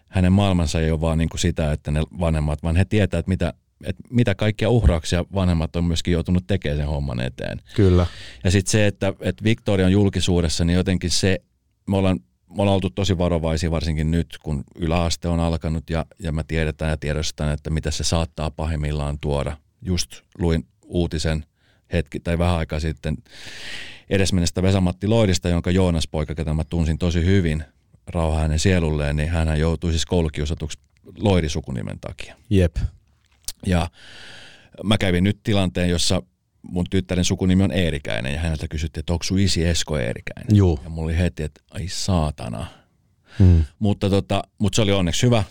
hänen maailmansa ei ole vaan niin kuin sitä, että ne vanhemmat, vaan he tietävät, että mitä, että mitä kaikkia uhrauksia vanhemmat on myöskin joutunut tekemään sen homman eteen. Kyllä. Ja sitten se, että, että Victoria on julkisuudessa, niin jotenkin se, me ollaan, me ollaan oltu tosi varovaisia varsinkin nyt, kun yläaste on alkanut ja, ja me tiedetään ja tiedostan, että mitä se saattaa pahimmillaan tuoda. Just luin uutisen hetki tai vähän aikaa sitten edesmennestä Vesamatti Loidista, jonka Joonas poika, ketä mä tunsin tosi hyvin, rauha hänen sielulleen, niin hän joutui siis koulukiusatuksi loirisukunimen takia. Jep. Ja mä kävin nyt tilanteen, jossa mun tyttären sukunimi on Eerikäinen ja häneltä kysyttiin, että onko sun isi Esko Eerikäinen? Joo. Ja mulla oli heti, että ai saatana. Hmm. Mutta, tota, mutta se oli onneksi hyvä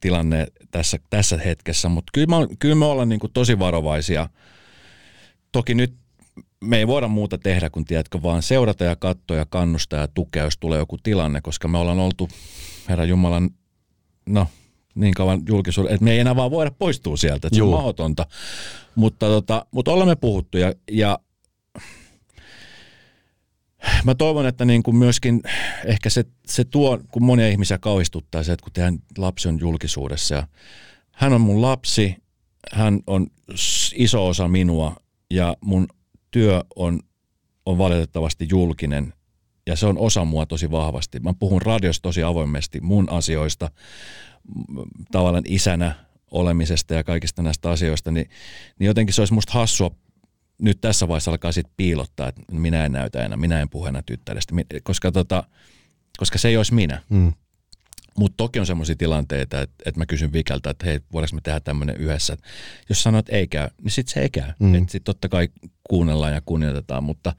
tilanne tässä, tässä hetkessä, mutta kyllä, mä, kyllä me ollaan niin tosi varovaisia. Toki nyt me ei voida muuta tehdä kuin tiedätkö, vaan seurata ja katsoa ja kannustaa ja tukea, jos tulee joku tilanne, koska me ollaan oltu, herra Jumalan, no niin kauan julkisuudessa, että me ei enää vaan voida poistua sieltä, että se on mahdotonta. Mutta, tota, mutta ollaan me puhuttu ja, ja mä toivon, että niin kuin myöskin ehkä se, se tuo, kun monia ihmisiä kauhistuttaa se, että kun teidän lapsi on julkisuudessa ja hän on mun lapsi, hän on iso osa minua ja mun työ on, on valitettavasti julkinen ja se on osa mua tosi vahvasti. Mä puhun radiossa tosi avoimesti mun asioista, tavallaan isänä olemisesta ja kaikista näistä asioista, niin, niin jotenkin se olisi musta hassua nyt tässä vaiheessa alkaa sitten piilottaa, että minä en näytä enää, minä en puhu enää tyttärestä, koska, tota, koska se ei olisi minä. Mm. Mutta toki on sellaisia tilanteita, että, että mä kysyn Vikeltä, että hei, voidaanko me tehdä tämmöinen yhdessä. Jos sanoo, että ei käy, niin sitten se ei käy. Mm. Sitten totta kai kuunnellaan ja kunnioitetaan, mutta,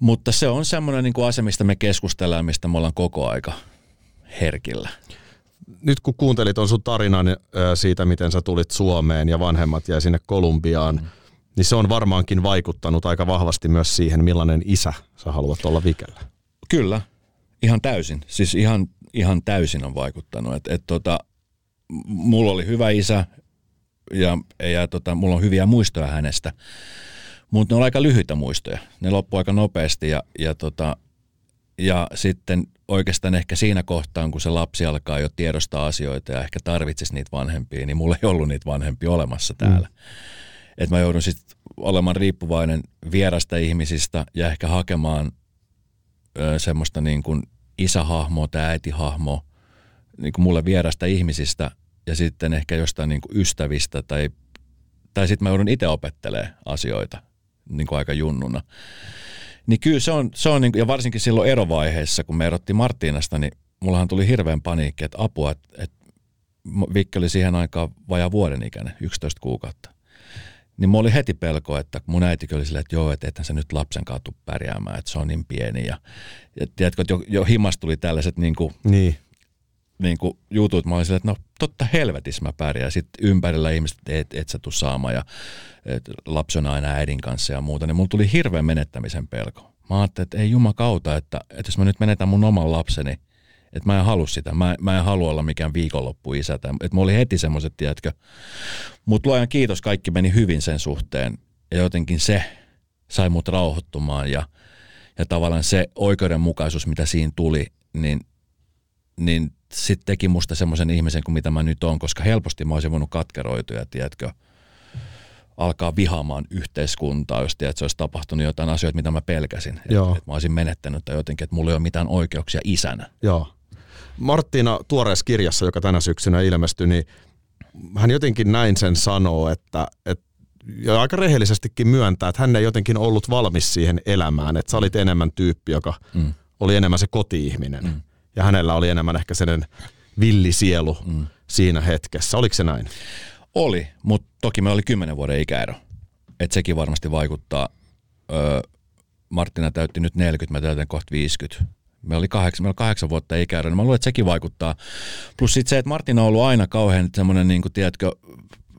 mutta se on semmoinen niin asia, mistä me keskustellaan, mistä me ollaan koko aika herkillä. Nyt kun kuuntelit on sun tarinan siitä, miten sä tulit Suomeen ja vanhemmat jäi sinne Kolumbiaan, mm. niin se on varmaankin vaikuttanut aika vahvasti myös siihen, millainen isä sä haluat olla Vikellä. Kyllä, ihan täysin. Siis ihan ihan täysin on vaikuttanut. Et, et tota, mulla oli hyvä isä ja, ja tota, mulla on hyviä muistoja hänestä, mutta ne on aika lyhyitä muistoja. Ne loppu aika nopeasti ja, ja, tota, ja sitten oikeastaan ehkä siinä kohtaa, kun se lapsi alkaa jo tiedostaa asioita ja ehkä tarvitsisi niitä vanhempia, niin mulla ei ollut niitä vanhempia olemassa täällä. Mm. Että mä joudun sitten olemaan riippuvainen vierasta ihmisistä ja ehkä hakemaan ö, semmoista niin kuin isähahmo tai äitihahmo niin kuin mulle vierasta ihmisistä ja sitten ehkä jostain niin kuin ystävistä tai, tai sitten mä joudun itse opettelemaan asioita niin kuin aika junnuna. Niin kyllä se on, se on niin kuin, ja varsinkin silloin erovaiheessa, kun me erottiin Marttiinasta, niin mullahan tuli hirveän paniikki, että apua, että, että Vikki oli siihen aikaan vajaa vuoden ikäinen, 11 kuukautta. Niin mulla oli heti pelko, että mun äiti oli silleen, että joo, että ethän se nyt lapsen kautta pärjäämään, että se on niin pieni. Ja, ja tiedätkö, että jo, jo himas tuli tällaiset niin kuin, Niin. niin kuin jutut. Mä olin silleen, että no totta helvetissä mä pärjään. Sitten ympärillä ihmiset, että et, et sä tuu saamaan ja et lapsi on aina äidin kanssa ja muuta. Niin mulla tuli hirveän menettämisen pelko. Mä ajattelin, että ei jumakauta, että, että jos mä nyt menetän mun oman lapseni, että mä en halua sitä. Mä, mä en halua olla mikään viikonloppuisä. Että mulla oli heti semmoiset, tiedätkö. Mutta luojan kiitos, kaikki meni hyvin sen suhteen. Ja jotenkin se sai mut rauhoittumaan ja, ja tavallaan se oikeudenmukaisuus, mitä siinä tuli, niin, niin sitten teki musta semmoisen ihmisen kuin mitä mä nyt oon, koska helposti mä olisin voinut katkeroitua, tiedätkö, alkaa vihaamaan yhteiskuntaa, jos tiedät, että se olisi tapahtunut jotain asioita, mitä mä pelkäsin. Että Joo. et mä olisin menettänyt tai jotenkin, että mulla ei ole mitään oikeuksia isänä. Joo. Marttiina tuoreessa kirjassa, joka tänä syksynä ilmestyi, niin hän jotenkin näin sen sanoo, että, että ja aika rehellisestikin myöntää, että hän ei jotenkin ollut valmis siihen elämään, että sä olit enemmän tyyppi, joka Mm. oli enemmän se koti-ihminen. Mm. Ja hänellä oli enemmän ehkä sellainen villisielu Mm. siinä hetkessä. Oliko se näin? Oli, mutta toki me oli kymmenen vuoden ikäero. Et sekin varmasti vaikuttaa. Öö, Marttina täytti nyt 40, mä täytän kohta 50. Me oli kahdeksan, meillä oli kahdeksan vuotta ikäero, niin mä luulen, että sekin vaikuttaa. Plus sitten se, että Martina on ollut aina kauhean semmoinen, niin kuin, tiedätkö,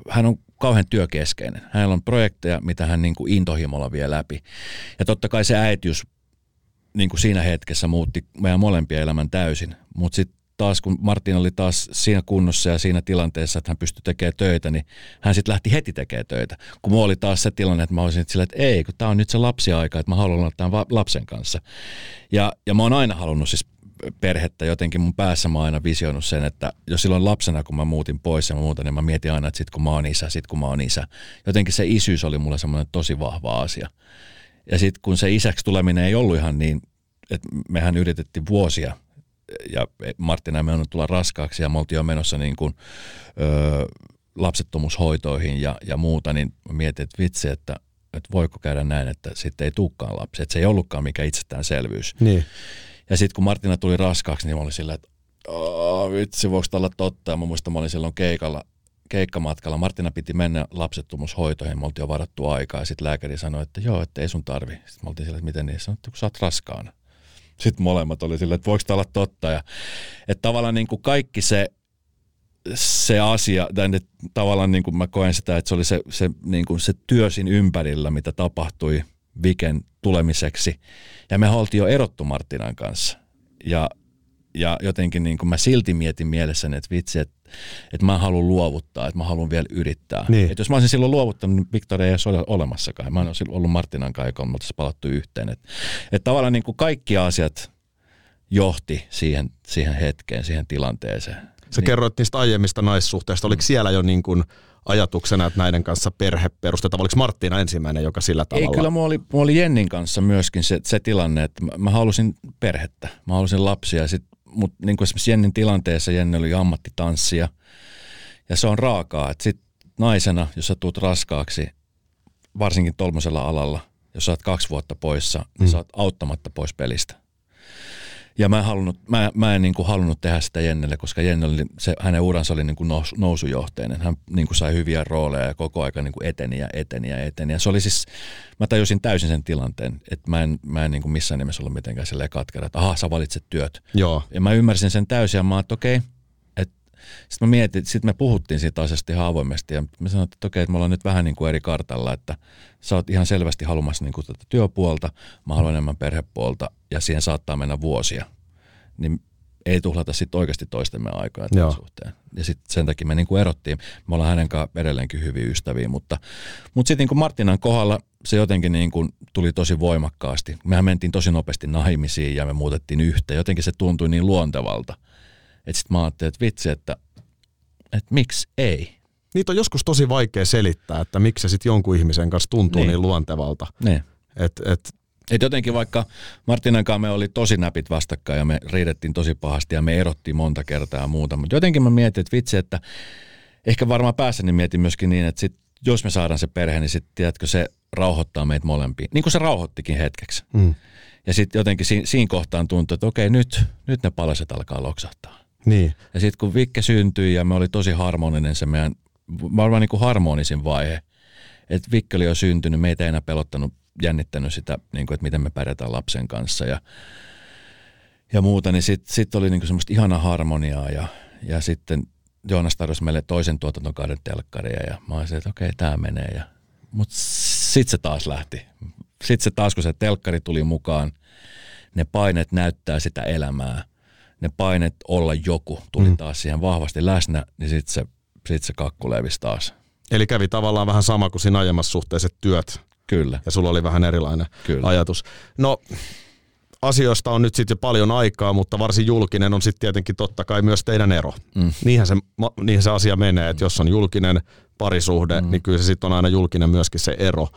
hän on kauhean työkeskeinen. Hänellä on projekteja, mitä hän niin kuin intohimolla vie läpi. Ja totta kai se äitiys niin kuin siinä hetkessä muutti meidän molempien elämän täysin. Mutta sitten taas kun Martin oli taas siinä kunnossa ja siinä tilanteessa, että hän pystyi tekemään töitä, niin hän sitten lähti heti tekemään töitä. Kun mulla oli taas se tilanne, että mä olisin sillä, että ei, kun tämä on nyt se lapsiaika, että mä haluan olla tämän lapsen kanssa. Ja, ja mä oon aina halunnut siis perhettä jotenkin mun päässä mä oon aina visioinut sen, että jos silloin lapsena, kun mä muutin pois ja mä muutan, niin mä mietin aina, että sit kun mä oon isä, sit kun mä oon isä. Jotenkin se isyys oli mulle semmoinen tosi vahva asia. Ja sitten kun se isäksi tuleminen ei ollut ihan niin, että mehän yritettiin vuosia ja Marttina me on tulla raskaaksi ja me oltiin jo menossa niin kuin, öö, lapsettomuushoitoihin ja, ja muuta, niin mietin, että vitsi, että, että voiko käydä näin, että sitten ei tulekaan lapsi. Että se ei ollutkaan mikä itsestäänselvyys. Niin. Ja sitten kun Martina tuli raskaaksi, niin mä olin sillä, että "Aa, vitsi, voiko olla totta? Ja mä muistan, mä olin silloin keikalla, keikkamatkalla. Martina piti mennä lapsettomuushoitoihin, me oltiin jo varattu aikaa. Ja sitten lääkäri sanoi, että joo, että ei sun tarvi. Sitten me oltiin sillä, että miten niin? Sanoi, että kun sä oot raskaana. Sitten molemmat oli sillä, että voiko tämä olla totta. Ja, että tavallaan niin kuin kaikki se, se asia, tai ne, tavallaan niin kuin mä koen sitä, että se oli se, se, niin kuin se työsin ympärillä, mitä tapahtui Viken tulemiseksi. Ja me oltiin jo erottu Martinan kanssa. Ja, ja jotenkin niin kuin mä silti mietin mielessäni, että vitsi, että, että mä haluan luovuttaa, että mä haluan vielä yrittää. Niin. Että jos mä olisin silloin luovuttanut, niin Victoria ei ole olemassakaan. Mä en olisi ollut Martinan kanssa, kun me palattu yhteen. Että, että tavallaan niin kuin kaikki asiat johti siihen, siihen hetkeen, siihen tilanteeseen. Sä niin. kerroit niistä aiemmista naissuhteista. Oliko siellä jo niin kuin ajatuksena, että näiden kanssa perhe perustetaan? Oliko Marttiina ensimmäinen, joka sillä tavalla? Ei, kyllä mulla oli, mulla oli Jennin kanssa myöskin se, se tilanne, että mä, mä halusin perhettä, mä halusin lapsia. Sit, mut niin kuin esimerkiksi Jennin tilanteessa Jenni oli ammattitanssija ja se on raakaa, että sit naisena, jos sä tuut raskaaksi, varsinkin tolmosella alalla, jos sä oot kaksi vuotta poissa, niin Mm. sä oot auttamatta pois pelistä. Ja mä en, halunnut, mä, mä en niin kuin halunnut tehdä sitä Jennelle, koska Jenni oli, se, hänen uransa oli niin kuin nous, nousujohteinen. Hän niin kuin sai hyviä rooleja ja koko aika niin kuin eteni ja eteni ja eteni. Ja se oli siis, mä tajusin täysin sen tilanteen, että mä en, mä en niin kuin missään nimessä ollut mitenkään silleen katkera, että aha, sä valitset työt. Joo. Ja mä ymmärsin sen täysin ja mä ajattelin, että okei. Sitten mä mietin, sitten me puhuttiin siitä asiasta ihan avoimesti ja mä sanoin, että okei, että me ollaan nyt vähän niin kuin eri kartalla, että sä oot ihan selvästi halumassa niin kuin tätä työpuolta, mä haluan enemmän perhepuolta ja siihen saattaa mennä vuosia. Niin ei tuhlata sitten oikeasti toistemme aikaa tämän Joo. suhteen. Ja sitten sen takia me niin kuin erottiin. Me ollaan hänen kanssaan edelleenkin hyviä ystäviä, mutta, mutta sitten niin Martinan kohdalla se jotenkin niin kuin tuli tosi voimakkaasti. Mehän mentiin tosi nopeasti naimisiin ja me muutettiin yhteen. Jotenkin se tuntui niin luontevalta. Että sitten mä ajattelin, että vitsi, että, että miksi ei. Niitä on joskus tosi vaikea selittää, että miksi se sitten jonkun ihmisen kanssa tuntuu niin, Niin. luontevalta. Niin. Et, et, Et jotenkin vaikka Martinan kanssa me oli tosi näpit vastakkain ja me riidettiin tosi pahasti ja me erottiin monta kertaa ja muuta, mutta jotenkin mä mietin, että vitsi, että ehkä varmaan päässäni mietin myöskin niin, että sit, jos me saadaan se perhe, niin sitten tiedätkö, se rauhoittaa meitä molempia. Niin kuin se rauhoittikin hetkeksi. mm, Ja sitten jotenkin siinä, siinä kohtaan tuntui, että okei, nyt, nyt ne palaset alkaa loksahtaa. Niin. Ja sitten kun Vikke syntyi ja me oli tosi harmoninen se meidän, varmaan niin kuin harmonisin vaihe, että Vikki oli jo syntynyt, meitä ei enää pelottanut, jännittänyt sitä, niin kuin, että miten me pärjätään lapsen kanssa ja, ja muuta, niin sitten sit oli niin kuin semmoista ihanaa harmoniaa ja, ja sitten Joonas tarjosi meille toisen tuotantokauden telkkaria ja mä olisin, että okei, tämä menee. Ja, mutta sitten se taas lähti. Sitten se taas, kun se telkkari tuli mukaan, ne painet näyttää sitä elämää, ne painet olla joku tuli mm. taas siihen vahvasti läsnä, niin sitten se, sit se kakku levisi taas. Eli kävi tavallaan vähän sama kuin siinä aiemmassa suhteessa työt. Kyllä. Ja sulla oli vähän erilainen Kyllä. ajatus. No, asioista on nyt sitten jo paljon aikaa, mutta varsin julkinen on sitten tietenkin totta kai myös teidän ero. Mm. Niinhän, se, niinhän se asia menee, että jos on julkinen parisuhde, mm. niin kyllä se sitten on aina julkinen myöskin se ero.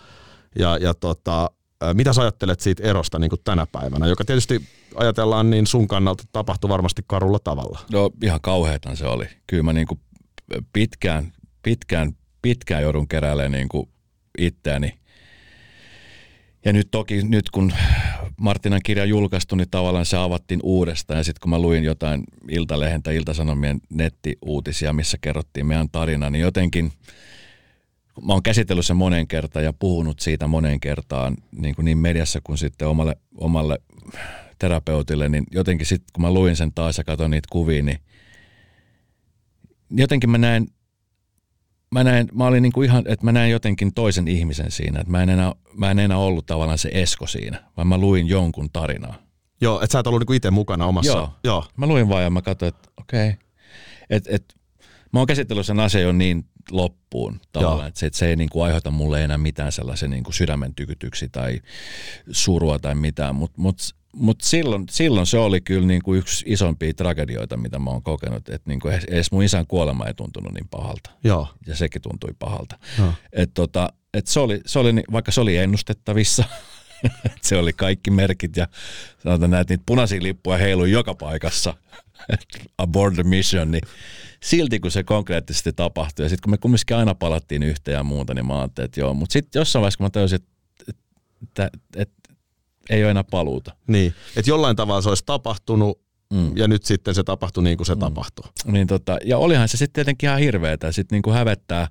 Ja, ja tota, mitä sä ajattelet siitä erosta niin kuin tänä päivänä, joka tietysti ajatellaan niin sun kannalta tapahtui varmasti karulla tavalla? No ihan kauheatan se oli. Kyllä mä niin kuin pitkään, pitkään, pitkään joudun keräilemään niin kuin. Ja nyt toki, nyt kun Martinan kirja julkaistu, niin tavallaan se avattiin uudestaan. Ja sitten kun mä luin jotain Iltalehen tai Iltasanomien nettiuutisia, missä kerrottiin meidän tarina, niin jotenkin – mä oon käsitellyt sen monen kertaan ja puhunut siitä monen kertaan niin, kuin niin mediassa kuin sitten omalle, omalle terapeutille, niin jotenkin sitten kun mä luin sen taas ja katsoin niitä kuvia, niin jotenkin mä näen, mä näen, mä olin niin kuin ihan, että mä näen jotenkin toisen ihmisen siinä, että mä en enää, mä en enää ollut tavallaan se Esko siinä, vaan mä luin jonkun tarinaa. Joo, että sä et ollut niinku itse mukana omassa. Joo. Joo. Mä luin vaan ja mä katsoin, että okei. Okay. Et, et, mä oon käsitellyt sen asian jo niin loppuun tavallaan, että se, että se ei niin kuin aiheuta mulle enää mitään sellaisen niin kuin sydämen tykytyksi tai surua tai mitään, mutta mut, mut silloin, silloin se oli kyllä niin kuin yksi isompia tragedioita, mitä mä oon kokenut, että niin kuin edes mun isän kuolema ei tuntunut niin pahalta. Joo. Ja sekin tuntui pahalta. että tota, et se oli, se oli, vaikka se oli ennustettavissa, *laughs* se oli kaikki merkit ja sanotaan näitä niitä punaisia lippuja heilui joka paikassa *laughs* aboard the mission, niin silti kun se konkreettisesti tapahtui ja sitten kun me kumminkin aina palattiin yhteen ja muuta, niin mä ajattelin, että joo, mutta sitten jossain vaiheessa kun mä tajusin, että, että, että, että ei ole enää paluuta. Niin, että jollain tavalla se olisi tapahtunut mm. ja nyt sitten se tapahtui niin kuin se mm. tapahtui. Niin tota, ja olihan se sitten tietenkin ihan hirveetä, sitten niin kuin hävettää,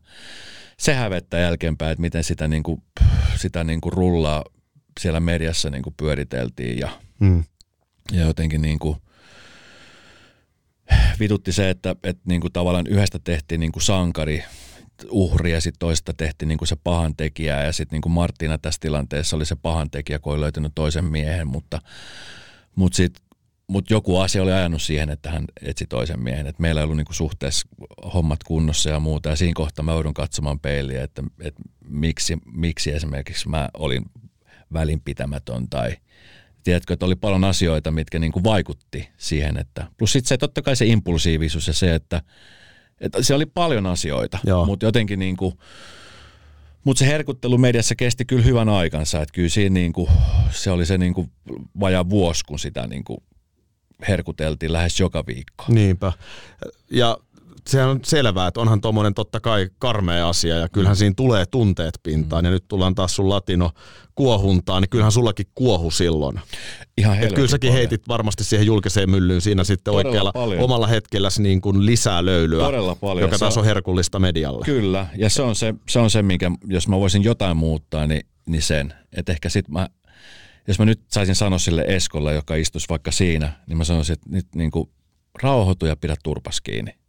se hävettää jälkeenpäin, että miten sitä, niin kuin, sitä niin kuin rullaa siellä mediassa niin kuin pyöriteltiin ja, mm. ja jotenkin niin kuin, vitutti se, että, että niin kuin tavallaan yhdestä tehtiin niin kuin sankari, uhri ja sitten toista tehtiin niin kuin se pahan tekijä ja sitten niin kuin Martina tässä tilanteessa oli se pahan tekijä, kun oli löytynyt toisen miehen, mutta, mutta sitten mut joku asia oli ajanut siihen, että hän etsi toisen miehen. Et meillä ei ollut niinku suhteessa hommat kunnossa ja muuta. Ja siinä kohtaa mä joudun katsomaan peiliä, että, että miksi, miksi esimerkiksi mä olin välinpitämätön tai – tiedätkö, että oli paljon asioita, mitkä niin kuin vaikutti siihen, että plus sitten se totta kai se impulsiivisuus ja se, että, että se oli paljon asioita, Joo. mutta jotenkin niin kuin, mutta se herkuttelu mediassa kesti kyllä hyvän aikansa, että kyllä siinä niin kuin, se oli se niin kuin vajaa vuosi, kun sitä niin kuin herkuteltiin lähes joka viikko. Niinpä. Ja se on selvää, että onhan tuommoinen totta kai karmea asia ja kyllähän siinä tulee tunteet pintaan mm. ja nyt tullaan taas sun latino kuohuntaan, niin kyllähän sullakin kuohu silloin. Ihan Et kyllä säkin paljon. heitit varmasti siihen julkiseen myllyyn siinä sitten Todella oikealla paljon. omalla hetkelläsi niin kuin lisää löylyä, Todella paljon. joka taas on herkullista medialle. Kyllä, ja se on se, se, on se minkä, jos mä voisin jotain muuttaa, niin, niin sen. Että ehkä sit mä, jos mä nyt saisin sanoa sille Eskolle, joka istuisi vaikka siinä, niin mä sanoisin, että nyt niin kuin rauhoitu ja pidä turpas kiinni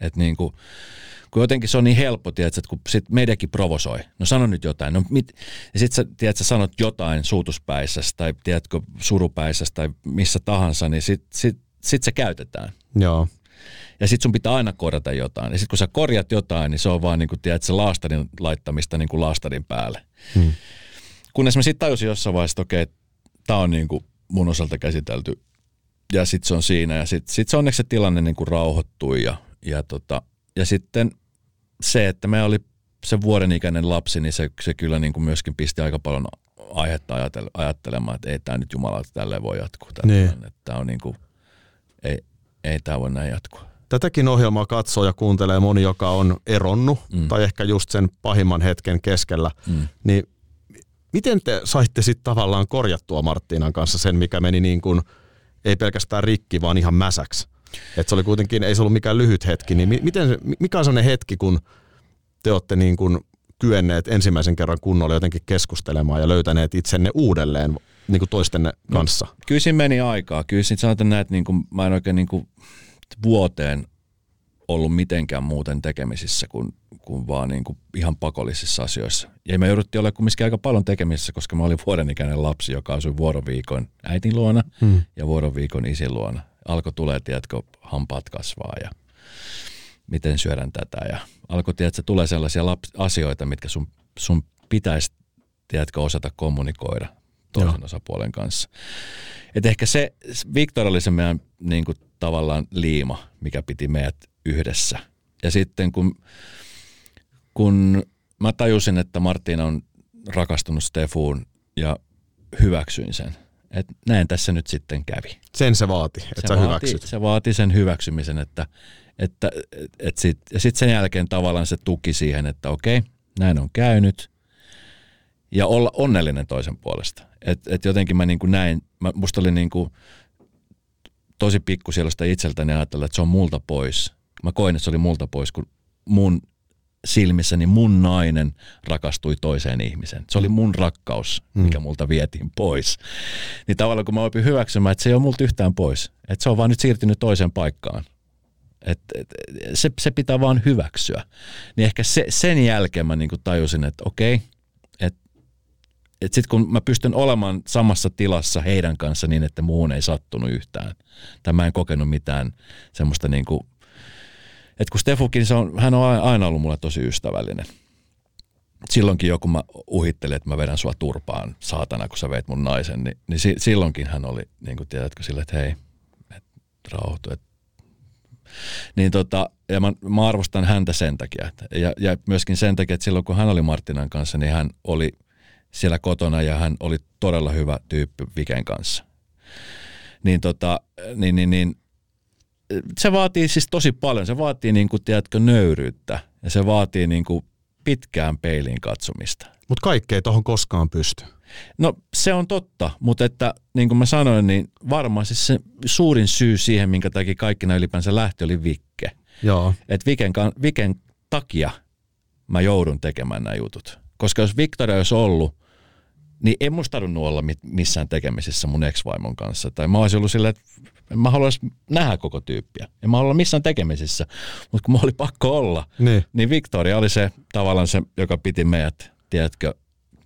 että niin kuin, kun jotenkin se on niin helppo, tiedätkö, että kun sit mediakin provosoi. No sano nyt jotain. No mit, ja sitten sä, tiedätkö, sanot jotain suutuspäissästä tai tiedätkö, surupäissästä tai missä tahansa, niin sitten sit, sit se käytetään. Joo. Ja sitten sun pitää aina korjata jotain. Ja sitten kun sä korjat jotain, niin se on vaan niin kuin, tiedätkö, laastarin laittamista niin kuin laastarin päälle. Hmm. Kunnes mä sitten tajusin jossain vaiheessa, että okei, tämä on niin kuin mun osalta käsitelty. Ja sitten se on siinä. Ja sitten sit se onneksi se tilanne niin kuin rauhoittui ja ja, tota, ja sitten se, että me oli se vuoden ikäinen lapsi, niin se, se kyllä niin kuin myöskin pisti aika paljon aihetta ajattelemaan, että ei tämä nyt Jumala, että tälleen voi jatkua. Niin. Tämä on niin kuin, ei, ei tämä voi näin jatkua. Tätäkin ohjelmaa katsoo ja kuuntelee moni, joka on eronnut mm. tai ehkä just sen pahimman hetken keskellä. Mm. Niin miten te saitte sitten tavallaan korjattua Marttiinan kanssa sen, mikä meni niin kuin, ei pelkästään rikki, vaan ihan mäsäksi? Että se oli kuitenkin, ei se ollut mikään lyhyt hetki, niin miten, mikä on sellainen hetki, kun te olette niin kuin kyenneet ensimmäisen kerran kunnolla jotenkin keskustelemaan ja löytäneet itsenne uudelleen niin kuin toistenne no, kanssa? No, kyllä siinä meni aikaa. Kyllä siinä sanotaan näin, että niin kuin, mä en oikein niin kuin vuoteen ollut mitenkään muuten tekemisissä kuin, kuin vaan niin kuin ihan pakollisissa asioissa. Ja me jouduttiin olla kumminkin aika paljon tekemisissä, koska mä olin vuoden ikäinen lapsi, joka asui vuoroviikon äitin luona hmm. ja vuoroviikon isin luona. Alkoi tulee, tiedätkö, hampaat kasvaa ja miten syödään tätä. Ja alkoi, tiedätkö, tulee sellaisia laps- asioita, mitkä sun, sun pitäisi, tiedätkö, osata kommunikoida toisen Joo. osapuolen kanssa. Et ehkä se, Victor oli se meidän niin kuin, tavallaan liima, mikä piti meidät yhdessä. Ja sitten kun, kun mä tajusin, että Martina on rakastunut Stefuun ja hyväksyin sen, että näin tässä nyt sitten kävi. Sen se vaati, että se sä vaati, hyväksyt. Se vaati sen hyväksymisen, että, että, että sit, ja sitten sen jälkeen tavallaan se tuki siihen, että okei, näin on käynyt. Ja olla onnellinen toisen puolesta. Että et jotenkin mä niin kuin näin, mä, musta oli niin kuin tosi pikkusielosta itseltäni ajatella, että se on multa pois. Mä koin, että se oli multa pois, kun mun silmissäni mun nainen rakastui toiseen ihmiseen. Se oli mun rakkaus, mm. mikä multa vietiin pois. Niin tavallaan kun mä opin hyväksymään, että se ei ole multa yhtään pois. Että se on vaan nyt siirtynyt toiseen paikkaan. Et, et, se, se pitää vaan hyväksyä. Niin ehkä se, sen jälkeen mä niinku tajusin, että okei, että et sitten kun mä pystyn olemaan samassa tilassa heidän kanssa niin, että muuhun ei sattunut yhtään, tai mä en kokenut mitään semmoista niinku, että kun Stefukin, se on, hän on aina ollut mulle tosi ystävällinen. Silloinkin joku mä uhittelin, että mä vedän sua turpaan, saatana, kun sä veit mun naisen, niin, niin si, silloinkin hän oli, niin kuin tiedätkö, sille, että hei, et rauhoitu, että niin tota, ja mä, mä, arvostan häntä sen takia. Ja, ja myöskin sen takia, että silloin kun hän oli Martinan kanssa, niin hän oli siellä kotona ja hän oli todella hyvä tyyppi Viken kanssa. Niin, tota, niin, niin, niin se vaatii siis tosi paljon. Se vaatii, niin kuin, tiedätkö, nöyryyttä ja se vaatii niin kuin, pitkään peiliin katsomista. Mutta kaikkea tuohon koskaan pysty. No se on totta, mutta että niin kuin mä sanoin, niin varmaan siis se suurin syy siihen, minkä takia kaikki nämä ylipäänsä lähti, oli Vikke. Joo. Et Viken, Viken takia mä joudun tekemään nämä jutut. Koska jos Victoria olisi ollut, niin en musta tarvinnut olla missään tekemisissä mun ex-vaimon kanssa. Tai mä olisin ollut silleen, että mä haluaisin nähdä koko tyyppiä. En mä olla missään tekemisissä. Mutta kun mä oli pakko olla, niin. niin Victoria oli se tavallaan se, joka piti meidät, tiedätkö,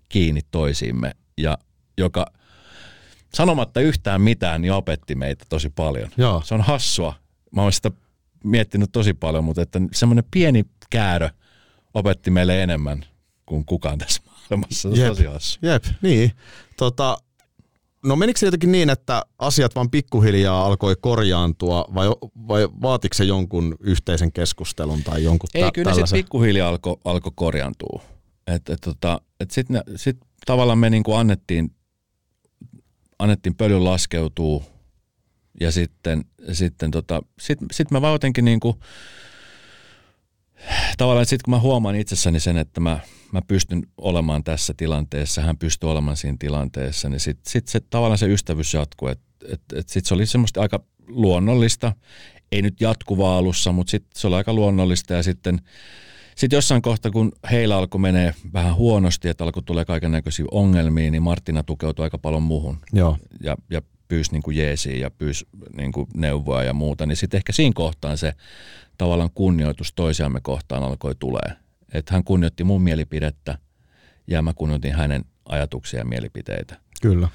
kiinni toisiimme. Ja joka sanomatta yhtään mitään, niin opetti meitä tosi paljon. Joo. Se on hassua. Mä oon sitä miettinyt tosi paljon, mutta että semmoinen pieni käärö opetti meille enemmän kuin kukaan tässä maailmassa. Se jep, tosi Jep, niin. Tota, no menikö se jotenkin niin, että asiat vaan pikkuhiljaa alkoi korjaantua vai, vai vaatiko se jonkun yhteisen keskustelun tai jonkun Ei, tä- kyllä tällaisen? se pikkuhiljaa alkoi alko korjaantua. Et, et, tota, et Sitten sit tavallaan me niinku annettiin, annettiin pölyn laskeutua ja sitten, sitten tota, sit, sit mä vaan jotenkin niinku, tavallaan sitten kun mä huomaan itsessäni sen, että mä, mä pystyn olemaan tässä tilanteessa, hän pystyy olemaan siinä tilanteessa, niin sitten sit se tavallaan se ystävyys jatkuu. Että et, et sitten se oli semmoista aika luonnollista, ei nyt jatkuvaa alussa, mutta sitten se oli aika luonnollista ja sitten sitten jossain kohtaa, kun heillä alkoi menee vähän huonosti, että alkoi tulee kaiken näköisiä ongelmia, niin Martina tukeutui aika paljon muuhun. Joo. Ja, ja pyysi niin kuin jeesiä ja pyysi niin kuin neuvoa ja muuta, niin sitten ehkä siinä kohtaan se tavallaan kunnioitus toisiamme kohtaan alkoi tulee. Että hän kunnioitti mun mielipidettä ja mä kunnioitin hänen ajatuksia ja mielipiteitä. Kyllä.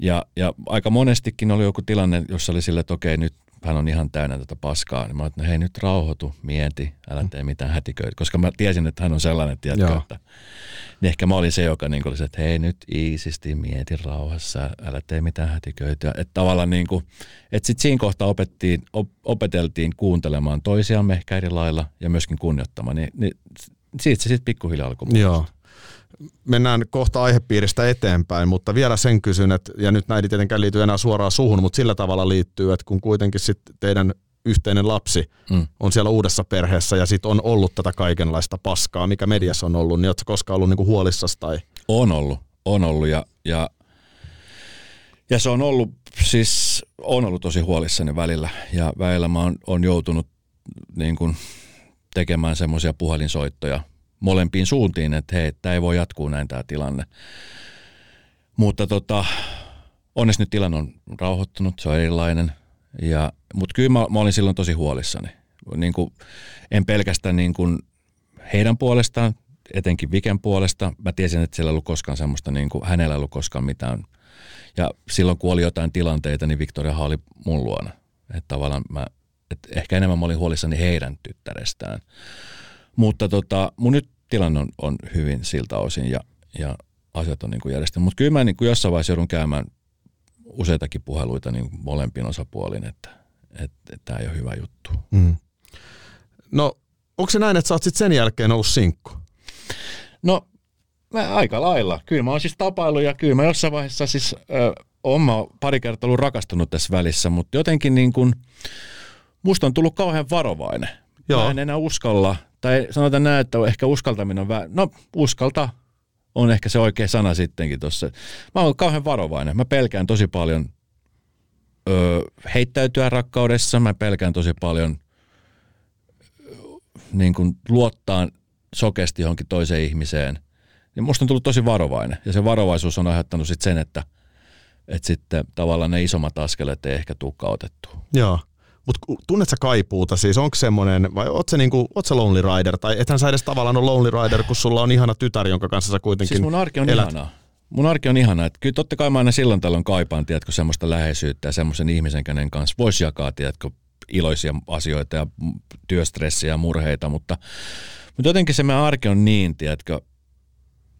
Ja, ja aika monestikin oli joku tilanne, jossa oli sille, että okei, nyt hän on ihan täynnä tätä paskaa. Niin mä että no hei nyt rauhoitu, mieti, älä tee mitään hätiköitä. Koska mä tiesin, että hän on sellainen, tiedätkö, että niin ehkä mä olin se, joka niin oli se, että hei nyt iisisti, mieti rauhassa, älä tee mitään hätiköitä. Että tavallaan niin kuin, että sitten siinä kohtaa opettiin, op, opeteltiin kuuntelemaan toisiamme ehkä eri lailla ja myöskin kunnioittamaan. Niin, niin siitä se sitten pikkuhiljaa alkoi Joo mennään kohta aihepiiristä eteenpäin, mutta vielä sen kysyn, että, ja nyt näin ei tietenkään liity enää suoraan suhun, mutta sillä tavalla liittyy, että kun kuitenkin sitten teidän yhteinen lapsi mm. on siellä uudessa perheessä ja sitten on ollut tätä kaikenlaista paskaa, mikä mediassa on ollut, niin oletko koskaan ollut niinku huolissasi? Tai? On ollut, on ollut ja, ja, ja se on ollut, siis on ollut tosi huolissani välillä ja välillä mä oon, on joutunut niin kuin tekemään semmoisia puhelinsoittoja molempiin suuntiin, että hei, tämä ei voi jatkuu näin tämä tilanne. Mutta tota, onneksi nyt tilanne on rauhoittunut, se on erilainen. Ja, mutta kyllä mä, mä olin silloin tosi huolissani. Niin kuin, en pelkästään niin kuin heidän puolestaan, etenkin Viken puolesta. Mä tiesin, että siellä ei ollut koskaan semmoista, niin kuin, hänellä ei ollut koskaan mitään. Ja silloin kun oli jotain tilanteita, niin Victoria oli mun luona. Että tavallaan mä, että ehkä enemmän mä olin huolissani heidän tyttärestään. Mutta tota, mun nyt tilanne on, on hyvin siltä osin ja, ja asiat on niin kuin järjestetty. Mutta kyllä mä niin kuin jossain vaiheessa joudun käymään useitakin puheluita niin molempiin osapuolin, että tämä ei ole hyvä juttu. Mm. No, onko se näin, että sä oot sit sen jälkeen ollut sinkku? No, mä aika lailla. Kyllä mä oon siis tapailu ja kyllä mä jossain vaiheessa siis oon mä pari kertaa ollut rakastunut tässä välissä, mutta jotenkin niin kuin, musta on tullut kauhean varovainen. Joo. Mä en enää uskalla, tai sanotaan näin, että ehkä uskaltaminen on vähän, no uskalta on ehkä se oikea sana sittenkin tuossa. Mä oon kauhean varovainen. Mä pelkään tosi paljon ö, heittäytyä rakkaudessa. Mä pelkään tosi paljon niin kuin luottaa sokesti johonkin toiseen ihmiseen. Niin musta on tullut tosi varovainen. Ja se varovaisuus on aiheuttanut sit sen, että, että sitten tavallaan ne isommat askeleet ei ehkä tulekaan otettu. Joo. Mutta tunnet sä kaipuuta siis, onko semmoinen, vai oot sä, niinku, oot sä Lonely Rider, tai ethän sä edes tavallaan ole Lonely Rider, kun sulla on ihana tytär, jonka kanssa sä kuitenkin Siis mun arki on elät. ihanaa. Mun arki on ihanaa, että kyllä totta kai mä aina silloin tällöin kaipaan, tiedätkö, semmoista läheisyyttä ja semmoisen ihmisen, kenen kanssa voisi jakaa, tiedätkö, iloisia asioita ja työstressiä ja murheita, mutta, mutta jotenkin se meidän arki on niin, tiedätkö,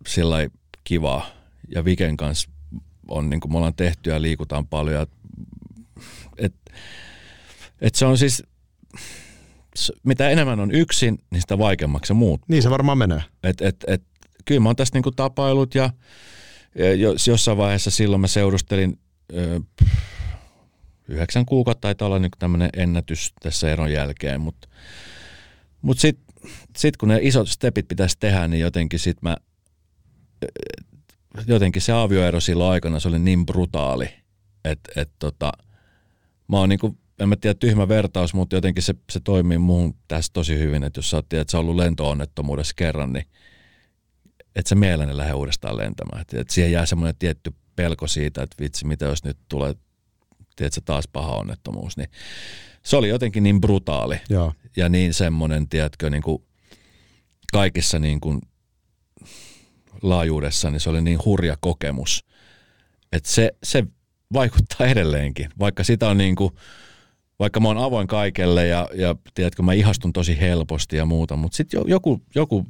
sillä kivaa. Ja Viken kanssa on, niin kuin me ollaan tehty ja liikutaan paljon. Et, et se on siis, mitä enemmän on yksin, niin sitä vaikeammaksi se muuttuu. Niin se varmaan menee. Et, et, et, kyllä mä oon tästä niinku tapailut ja, ja jossain vaiheessa silloin mä seurustelin ö, yhdeksän kuukautta taitaa olla niin tämmöinen ennätys tässä eron jälkeen, mutta mut sitten sit kun ne isot stepit pitäisi tehdä, niin jotenkin sit mä, jotenkin se avioero silloin aikana, se oli niin brutaali, että et tota, mä oon niinku, en mä tiedä tyhmä vertaus, mutta jotenkin se, se toimii muuhun tässä tosi hyvin, että jos sä oot tiedät, että sä ollut lento-onnettomuudessa kerran, niin että se mielelläni lähde uudestaan lentämään. Että, että siihen jää semmoinen tietty pelko siitä, että vitsi, mitä jos nyt tulee tiedätkö, taas paha onnettomuus, niin se oli jotenkin niin brutaali ja, ja niin semmoinen, tiedätkö, niin kuin kaikissa niin kuin laajuudessa, niin se oli niin hurja kokemus, että se, se vaikuttaa edelleenkin, vaikka sitä on niin kuin, vaikka mä oon avoin kaikelle ja, ja tiedätkö, mä ihastun tosi helposti ja muuta, mutta sitten joku, joku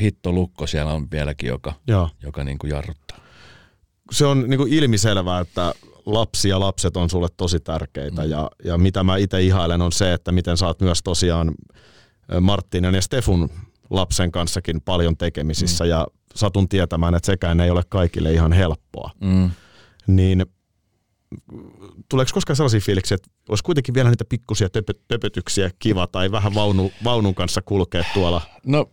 hittolukko siellä on vieläkin, joka, joka niin kuin jarruttaa. Se on niin kuin ilmiselvää, että lapsi ja lapset on sulle tosi tärkeitä mm. ja, ja mitä mä itse ihailen on se, että miten oot myös tosiaan Marttinen ja Stefun lapsen kanssakin paljon tekemisissä mm. ja satun tietämään, että sekään ei ole kaikille ihan helppoa. Mm. Niin tuleeko koskaan sellaisia fiiliksiä, että olisi kuitenkin vielä niitä pikkusia töpö, töpötyksiä kiva tai vähän vaunu, vaunun kanssa kulkea tuolla? No,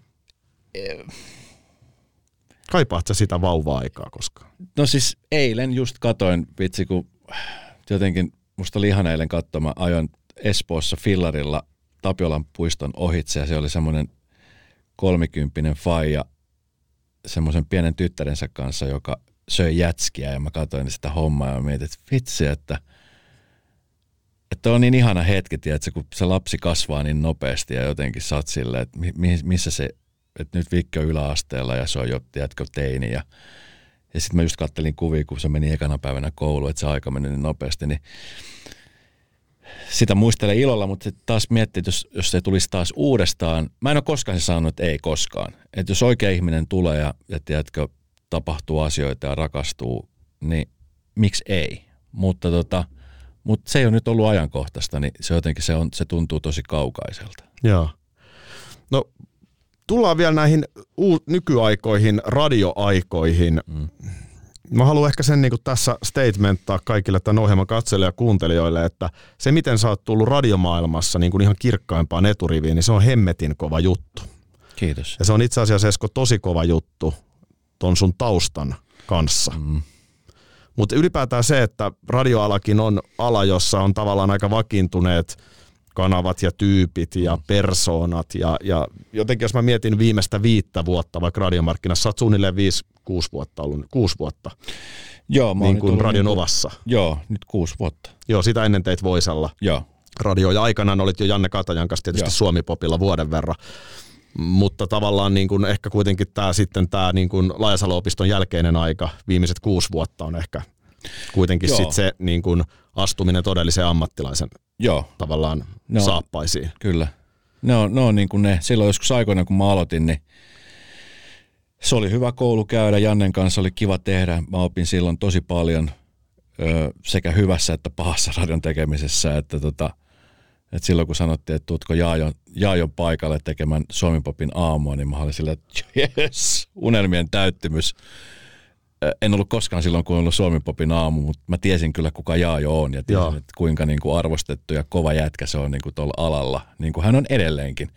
Kaipaatko sitä vauva-aikaa koskaan? No siis eilen just katoin, vitsi kun jotenkin musta oli ihana eilen katsomaan, ajoin Espoossa fillarilla Tapiolan puiston ohitse ja se oli semmoinen kolmikymppinen faija semmoisen pienen tyttärensä kanssa, joka söi jätskiä ja mä katsoin sitä hommaa ja mietin, että vitsi, että, että on niin ihana hetki, tiedätkö, kun se lapsi kasvaa niin nopeasti ja jotenkin sä oot silleen, että missä se että nyt Vikki on yläasteella ja se on jo, tiedätkö, teini. Ja, ja sitten mä just kattelin kuvia, kun se meni ekana päivänä kouluun, että se aika meni niin nopeasti, niin sitä muistelen ilolla, mutta taas miettii, että jos, jos se tulisi taas uudestaan, mä en ole koskaan sanonut, että ei koskaan. Että jos oikea ihminen tulee ja, ja tiedätkö, tapahtuu asioita ja rakastuu, niin miksi ei? Mutta tota, mutta se ei ole nyt ollut ajankohtaista, niin se jotenkin se, on, se tuntuu tosi kaukaiselta. Joo. No tullaan vielä näihin uu- nykyaikoihin, radioaikoihin. Mm. Mä haluan ehkä sen niin tässä statementtaa kaikille tämän ohjelman katselijoille ja kuuntelijoille, että se miten sä oot tullut radiomaailmassa niin kuin ihan kirkkaimpaan eturiviin, niin se on hemmetin kova juttu. Kiitos. Ja se on itse asiassa Esko tosi kova juttu ton sun taustan kanssa. Mm. Mutta ylipäätään se, että radioalakin on ala, jossa on tavallaan aika vakiintuneet kanavat ja tyypit ja persoonat ja, ja jotenkin jos mä mietin viimeistä viittä vuotta vaikka radiomarkkinassa, sä oot suunnilleen viisi, kuusi vuotta ollut, kuusi vuotta. Joo, mä niin kuin Radion niin Ovassa. Joo, nyt kuusi vuotta. Joo, sitä ennen teit Voisalla. Joo. Radio ja aikanaan olit jo Janne Katajan kanssa tietysti Suomi-popilla vuoden verran. Mutta tavallaan niin kuin ehkä kuitenkin tämä sitten tämä niin kuin Laajasalo-opiston jälkeinen aika, viimeiset kuusi vuotta on ehkä kuitenkin sit se niin kuin astuminen todellisen ammattilaisen Joo. tavallaan no, saappaisiin. Kyllä. Ne on niin kuin ne, silloin joskus aikoina kun mä aloitin, niin se oli hyvä koulu käydä, Jannen kanssa oli kiva tehdä. Mä opin silloin tosi paljon sekä hyvässä että pahassa *laughs* radion tekemisessä, että tota, et silloin kun sanottiin, että tuutko Jaajon, Jaajon paikalle tekemään Suomipopin aamua, niin mä olin silleen, että yes, unelmien täyttymys en ollut koskaan silloin, kun ollut Suomen Popin aamu, mutta mä tiesin kyllä, kuka Jaajo on ja tiesin, Joo. että kuinka niin kuin arvostettu ja kova jätkä se on niin kuin tuolla alalla, niin kuin hän on edelleenkin.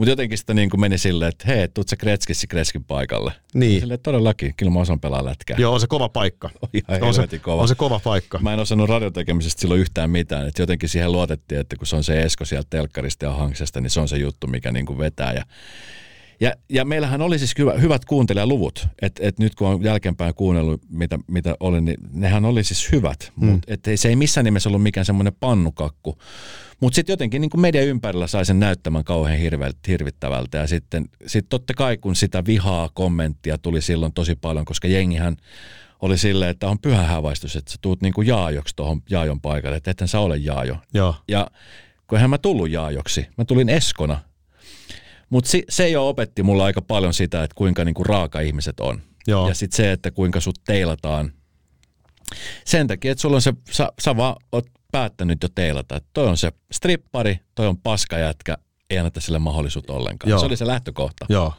Mutta jotenkin sitä niin kuin meni silleen, että hei, tuut sä Kretskissi Kretskin paikalle. Niin. Silleen, todellakin, kyllä mä osaan pelaa lätkää. Joo, on se kova paikka. On, *laughs* ihan on, se, kova. on se kova paikka. Mä en osannut radiotekemisestä silloin yhtään mitään. että jotenkin siihen luotettiin, että kun se on se Esko sieltä telkkarista ja hanksesta, niin se on se juttu, mikä niin kuin vetää. Ja ja, ja meillähän oli siis hyvä, hyvät kuuntelijaluvut, että et nyt kun on jälkeenpäin kuunnellut, mitä, mitä oli, niin nehän oli siis hyvät, mm. mutta se ei missään nimessä ollut mikään semmoinen pannukakku. Mutta sitten jotenkin niin media ympärillä sai sen näyttämään kauhean hirveältä, hirvittävältä ja sitten sit totta kai kun sitä vihaa kommenttia tuli silloin tosi paljon, koska jengihän oli silleen, että on pyhä häväistys, että sä tuut niin kuin jaajoksi tuohon jaajon paikalle, että ethän sä ole jaajo. Joo. Ja kun eihän mä tullut jaajoksi, mä tulin eskona mutta se, se jo opetti mulla aika paljon sitä, että kuinka niinku raaka ihmiset on. Joo. Ja sitten se, että kuinka sut teilataan. Sen takia, että sulla on se, sä, sä vaan oot päättänyt jo teilata, että toi on se strippari, toi on paskajätkä, ei anneta sille mahdollisuutta ollenkaan. Joo. Se oli se lähtökohta. Joo.